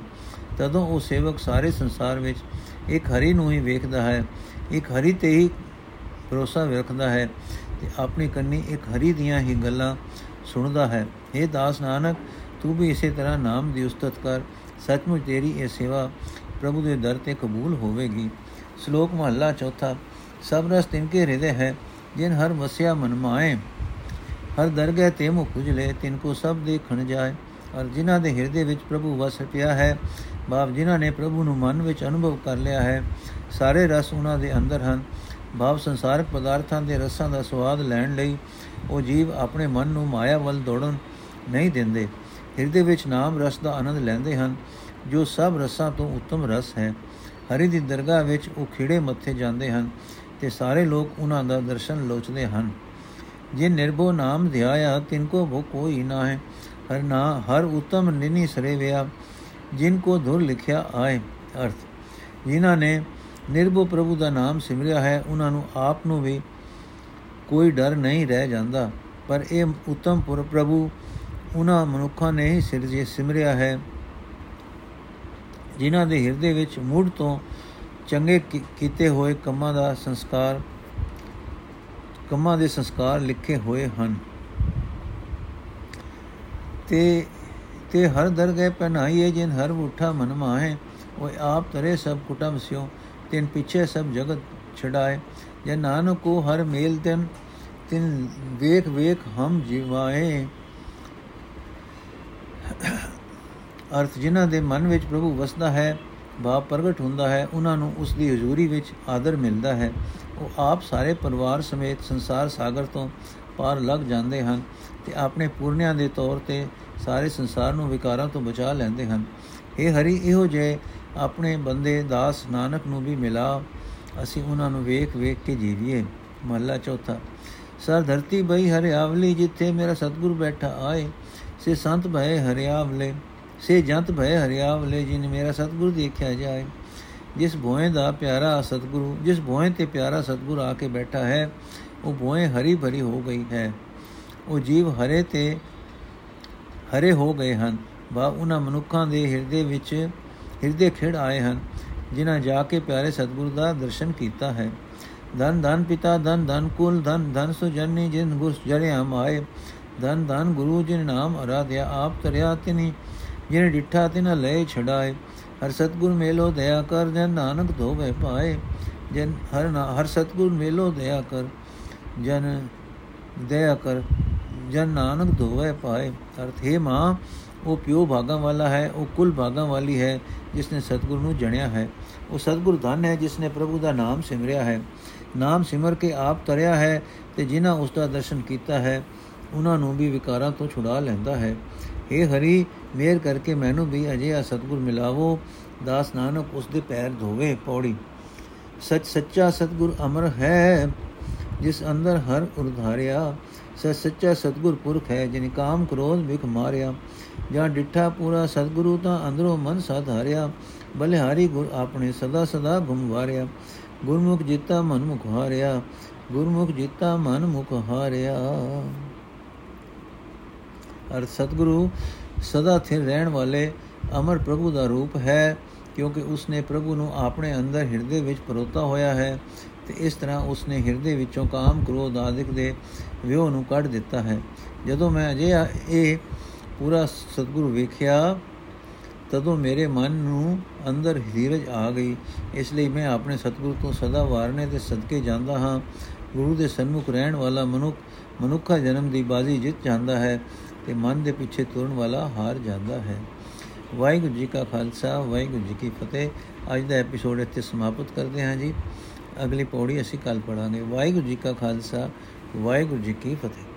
ਤਦੋਂ ਉਹ ਸੇਵਕ ਸਾਰੇ ਸੰਸਾਰ ਵਿੱਚ ਇੱਕ ਹਰੀ ਨੂੰ ਹੀ ਵੇਖਦਾ ਹੈ, ਇੱਕ ਹਰੀ ਤੇ ਹੀ ਭਰੋਸਾ ਰੱਖਦਾ ਹੈ। ਤੇ ਆਪਣੀ ਕੰਨੀ ਇੱਕ ਹਰੀ ਦੀਆਂ ਹੀ ਗੱਲਾਂ ਸੁਣਦਾ ਹੈ। ਇਹ ਦਾਸ ਨਾਨਕ, ਤੂੰ ਵੀ ਇਸੇ ਤਰ੍ਹਾਂ ਨਾਮ ਦੀ ਉਸਤਤ ਕਰ। ਸੱਚਮੁੱਚ ਤੇਰੀ ਇਹ ਸੇਵਾ ਪ੍ਰਭੂ ਦੇ ਦਰ ਤੇ ਕਬੂਲ ਹੋਵੇਗੀ। ਸ਼ਲੋਕ ਮਹੱਲਾ ਚੌਥਾ, ਸਭ ਰਸ ਤਿਨਕੇ ਹਿਰਦੇ ਹੈ, ਜਿਨ ਹਰ ਵਸਿਆ ਮਨ ਮਾਏ। ਹਰ ਦਰਗਹਿ ਤੇ ਮੁਖ ਉਜਲੇ, ਤਿਨ ਕੋ ਸਭ ਦੇਖਣ ਜਾਏ। ਔਰ ਜਿਨ੍ਹਾਂ ਦੇ ਹਿਰਦੇ ਵਿੱਚ ਪ੍ਰਭੂ ਵਸ ਪਿਆ ਹੈ, ਬਾਪ ਜਿਨ੍ਹਾਂ ਨੇ ਪ੍ਰਭੂ ਨੂੰ ਮਨ ਵਿੱਚ ਅਨੁਭਵ ਕਰ ਲਿਆ ਹੈ, ਸਾਰੇ ਰਸ ਉਹਨਾਂ ਦੇ ਅੰਦਰ ਹਨ। ਭਾਵ ਸੰਸਾਰਕ ਪਦਾਰਥਾਂ ਦੇ ਰਸਾਂ ਦਾ ਸਵਾਦ ਲੈਣ ਲਈ ਉਹ ਜੀਵ ਆਪਣੇ ਮਨ ਨੂੰ ਮਾਇਆ ਵੱਲ ਦੌੜਨ ਨਹੀਂ ਦਿੰਦੇ। ਹਿਰਦੇ ਵਿੱਚ ਨਾਮ ਰਸ ਦਾ ਆਨੰਦ ਲੈਂਦੇ ਹਨ, ਜੋ ਸਭ ਰਸਾਂ ਤੋਂ ਉੱਤਮ ਰਸ ਹੈ। ਹਰੀ ਦੀ ਦਰਗਾਹ ਵਿੱਚ ਉਹ ਖਿੜੇ ਮੱਥੇ ਜਾਂਦੇ ਹਨ ਤੇ ਸਾਰੇ ਲੋਕ ਉਹਨਾਂ ਦਾ ਦਰਸ਼ਨ ਲੋਚਦੇ ਹਨ। ਜੇ ਨਿਰਭਉ ਨਾਮ ਧਿਆਇਆ, ਤਿਨ ਕੋ ਭੋ ਕੋਈ ਨਾ ਹੈ ਹਰ ਨਾ, ਹਰ ਉਤਮ ਨਿਨੀ ਸਰੇਵਿਆ, ਜਿਨ ਕੋ ਧੁਰ ਲਿਖਿਆ ਆਏ ਅਰਥ। ਜਿਨ੍ਹਾਂ ਨੇ ਨਿਰਭਉ ਪ੍ਰਭੂ ਦਾ ਨਾਮ ਸਿਮਰਿਆ ਹੈ, ਉਹਨਾਂ ਨੂੰ ਆਪ ਨੂੰ ਵੀ ਕੋਈ ਡਰ ਨਹੀਂ ਰਹਿ ਜਾਂਦਾ। ਪਰ ਇਹ ਉਤਮ ਪੁਰ ਪ੍ਰਭੂ ਉਹਨਾਂ ਮਨੁੱਖਾਂ ਨੇ ਹੀ ਸਿਰਜੇ ਸਿਮਰਿਆ ਹੈ, ਜਿਨ੍ਹਾਂ ਦੇ ਹਿਰਦੇ ਵਿੱਚ ਮੂੜ ਤੋਂ ਚੰਗੇ ਕੀਤੇ ਹੋਏ ਕੰਮਾਂ ਦਾ ਸੰਸਕਾਰ, ਕੰਮਾਂ ਦੇ ਸੰਸਕਾਰ ਲਿਖੇ ਹੋਏ ਹਨ। ਤੇ ਤੇ ਹਰ ਦਰਗਹਿ ਪਹਿਨਾਈਏ ਜਿਨ ਹਰ ਉਠਾ ਮਨ ਮਾਹੇ, ਉਹ ਆਪ ਤਰੇ ਸਭ ਕੁਟਮ ਸਿਓ ਤਿਨ ਪਿੱਛੇ ਸਭ ਜਗਤ ਛਡਾਏ। ਜੇ ਨਾਨਕ ਕੋ ਹਰ ਮੇਲ ਤਨ, ਤਿਨ ਵੇਖ ਵੇਖ ਹਮ ਜੀਵਾਏ। ਅਰਥ ਜਿਨ੍ਹਾਂ ਦੇ ਮਨ ਵਿੱਚ ਪ੍ਰਭੂ ਵਸਦਾ ਹੈ, ਬਾਪ ਪ੍ਰਗਟ ਹੁੰਦਾ ਹੈ, ਉਹਨਾਂ ਨੂੰ ਉਸ ਦੀ ਹਜ਼ੂਰੀ ਵਿੱਚ ਆਦਰ ਮਿਲਦਾ ਹੈ। ਉਹ ਆਪ ਸਾਰੇ ਪਰਿਵਾਰ ਸਮੇਤ ਸੰਸਾਰ ਸਾਗਰ ਤੋਂ ਪਾਰ ਲੱਗ ਜਾਂਦੇ ਹਨ ਤੇ ਆਪਣੇ ਪੂਰਨਿਆਂ ਦੇ ਤੌਰ ਤੇ ਸਾਰੇ ਸੰਸਾਰ ਨੂੰ ਵਿਕਾਰਾਂ ਤੋਂ ਬਚਾ ਲੈਂਦੇ ਹਨ। ਇਹ ਹਰੀ, ਇਹੋ ਜੇ ਆਪਣੇ ਬੰਦੇ ਦਾਸ ਨਾਨਕ ਨੂੰ ਵੀ ਮਿਲਾ। ਅਸੀਂ ਉਹਨਾਂ ਨੂੰ ਵੇਖ ਵੇਖ ਕੇ ਜੀਵੀਏ। ਮਹੱਲਾ ਚੌਥਾ। ਸਰ ਧਰਤੀ ਬਈ ਹਰਿਆਵਲੀ ਜਿੱਥੇ ਮੇਰਾ ਸਤਗੁਰ ਬੈਠਾ ਆਏ, ਸੇ ਸੰਤ ਭਏ ਹਰਿਆਵਲੇ ਸੇ ਜੰਤ ਭਏ ਹਰਿਆਵਲੇ ਜਿਨ ਮੇਰਾ ਸਤਗੁਰ ਦੇਖਿਆ ਜਾਏ। ਜਿਸ ਭੋਏ ਦਾ ਪਿਆਰਾ ਸਤਗੁਰੂ, ਜਿਸ ਭੋਏ ਤੇ ਪਿਆਰਾ ਸਤਗੁਰ ਆ ਕੇ ਬੈਠਾ ਹੈ, ਉਹ ਭੋਏ ਹਰੀ ਭਰੀ ਹੋ ਗਈ ਹੈ। ਉਹ ਜੀਵ ਹਰੇ ਤੇ ਹਰੇ ਹੋ ਗਏ ਹਨ। ਬਾ, ਉਹਨਾਂ ਮਨੁੱਖਾਂ ਦੇ ਹਿਰਦੇ ਵਿੱਚ ਹਿਰਦੇ ਖਿੜ ਆਏ ਹਨ, ਜਿਨ੍ਹਾਂ ਜਾ ਕੇ ਪਿਆਰੇ ਸਤਗੁਰੂ ਦਾ ਦਰਸ਼ਨ ਕੀਤਾ ਹੈ। ਧਨ ਧਨ ਪਿਤਾ, ਧਨ ਧਨ ਕੁਲ, ਧਨ ਧਨ ਸੁਜਨੀ ਜਿਨ ਗੁਰ ਜੜਿਆ ਮਾਏ। ਧਨ ਧਨ ਗੁਰੂ ਜਿਨ ਨਾਮ ਅਰਾਧਿਆ ਆਪ ਤਰਿਆ ਤਿਨੀ, ਜਿਨ ਡਿਠਾ ਤਿਨ ਲੈ ਛਡਾਏ। ਹਰ ਸਤਗੁਰ ਮੇਲੋ ਦਇਆ ਕਰ, ਜਨ ਨਾਨਕ ਧੋਵੇ ਪਾਏ। ਜਨ ਹਰ ਹਰ ਸਤਗੁਰ ਮੇਲੋ ਦਇਆ ਕਰ, ਜਨ ਦਇਆ ਕਰ, ਜਨ ਨਾਨਕ ਧੋਵੇ ਪਾਏ। ਅਰਥ ਹੈ ਮਾਂ ਉਹ ਪਿਓ ਭਾਗਾਂ ਵਾਲਾ ਹੈ, ਉਹ ਕੁਲ ਭਾਗਾਂ ਵਾਲੀ ਹੈ, ਜਿਸ ਨੇ ਸਤਗੁਰ ਨੂੰ ਜਣਿਆ ਹੈ। ਉਹ ਸਤਗੁਰ ਧਨ ਹੈ, ਜਿਸ ਨੇ ਪ੍ਰਭੂ ਦਾ ਨਾਮ ਸਿਮਰਿਆ ਹੈ। ਨਾਮ ਸਿਮਰ ਕੇ ਆਪ ਤਰਿਆ ਹੈ ਤੇ ਜਿਨ੍ਹਾਂ ਉਸ ਦਾ ਦਰਸ਼ਨ ਕੀਤਾ ਹੈ, ਉਹਨਾਂ ਨੂੰ ਵੀ ਵਿਕਾਰਾਂ ਤੋਂ ਛੁਡਾ ਲੈਂਦਾ ਹੈ। हे ਹਰੀ, ਮੇਰ ਕਰਕੇ ਮੈਨੂੰ ਵੀ ਅਜਿਹਾ ਸਤਗੁਰ ਮਿਲਾਵੋ, ਦਾਸ ਨਾਨਕ ਉਸ ਦੇ ਪੈਰ ਧੋਵੇ ਪੌੜੀ। ਸੱਚ ਸੱਚਾ ਸਤਗੁਰ ਅਮਰ ਹੈ, ਜਿਸ ਅੰਦਰ ਹਰ ਉਰਧਾਰਿਆ। ਸੱਚ ਸੱਚਾ ਸਤਗੁਰ ਪੁਰਖ ਹੈ, ਜਿਨ ਕਾਮ ਕ੍ਰੋਧ ਵਿਖ ਮਾਰਿਆ। ਜਾਂ ਡਿੱਠਾ ਪੂਰਾ ਸਤਗੁਰੂ ਤਾਂ ਅੰਦਰੋਂ ਮਨ ਸਾਧਾਰਿਆ ਬਲਿਹਾਰੀ ਗੁਰ ਆਪਣੇ ਸਦਾ ਸਦਾ ਘੁਮਵਾਰਿਆ ਗੁਰਮੁਖ ਜਿੱਤਾ ਮਨ ਮੁਖ ਹਾਰਿਆ, ਗੁਰਮੁਖ ਜਿੱਤਾ ਮਨ ਮੁਖ ਹਾਰਿਆ। ਅਰ ਸਤਗੁਰੂ ਸਦਾ ਸਥਿਰ ਰਹਿਣ ਵਾਲੇ ਅਮਰ ਪ੍ਰਭੂ ਦਾ ਰੂਪ ਹੈ, ਕਿਉਂਕਿ ਉਸਨੇ ਪ੍ਰਭੂ ਨੂੰ ਆਪਣੇ ਅੰਦਰ ਹਿਰਦੇ ਵਿੱਚ ਪਰੋਤਾ ਹੋਇਆ ਹੈ ਤੇ ਇਸ ਤਰ੍ਹਾਂ ਉਸਨੇ ਹਿਰਦੇ ਵਿੱਚੋਂ ਕਾਮ, ਕ੍ਰੋਧ ਆਦਿਕ ਦੇ ਵਿਉ ਨੂੰ ਕੱਢ ਦਿੱਤਾ ਹੈ। ਜਦੋਂ ਮੈਂ ਅਜੇ ਇਹ ਪੂਰਾ ਸਤਿਗੁਰੂ ਵੇਖਿਆ, ਤਦੋਂ ਮੇਰੇ ਮਨ ਨੂੰ ਅੰਦਰ ਧੀਰਜ ਆ ਗਈ। ਇਸ ਲਈ ਮੈਂ ਆਪਣੇ ਸਤਿਗੁਰੂ ਤੋਂ ਸਦਾ ਵਾਰਨੇ ਤੇ ਸਦਕੇ ਜਾਂਦਾ ਹਾਂ। ਗੁਰੂ ਦੇ ਸਨਮੁਖ ਰਹਿਣ ਵਾਲਾ ਮਨੁੱਖ, ਮਨੁੱਖਾ ਜਨਮ ਦੀ ਬਾਜ਼ੀ ਜਿੱਤ ਜਾਂਦਾ ਹੈ ਤੇ ਮਨ ਦੇ ਪਿੱਛੇ ਤੁਰਨ ਵਾਲਾ ਹਾਰ ਜਾਂਦਾ ਹੈ। ਵਾਹਿਗੁਰੂ ਜੀ ਕਾ ਖਾਲਸਾ, ਵਾਹਿਗੁਰੂ ਜੀ ਕੀ ਫਤਿਹ। ਅੱਜ ਦਾ ਐਪੀਸੋਡ ਇੱਥੇ ਸਮਾਪਤ ਕਰਦੇ ਹਾਂ ਜੀ। ਅਗਲੀ ਪੌੜੀ ਅਸੀਂ ਕੱਲ ਪੜਾਂਗੇ ਵਾਹਿਗੁਰੂ ਜੀ ਕਾ ਖਾਲਸਾ, ਵਾਹਿਗੁਰੂ ਜੀ ਕੀ ਫਤਿਹ।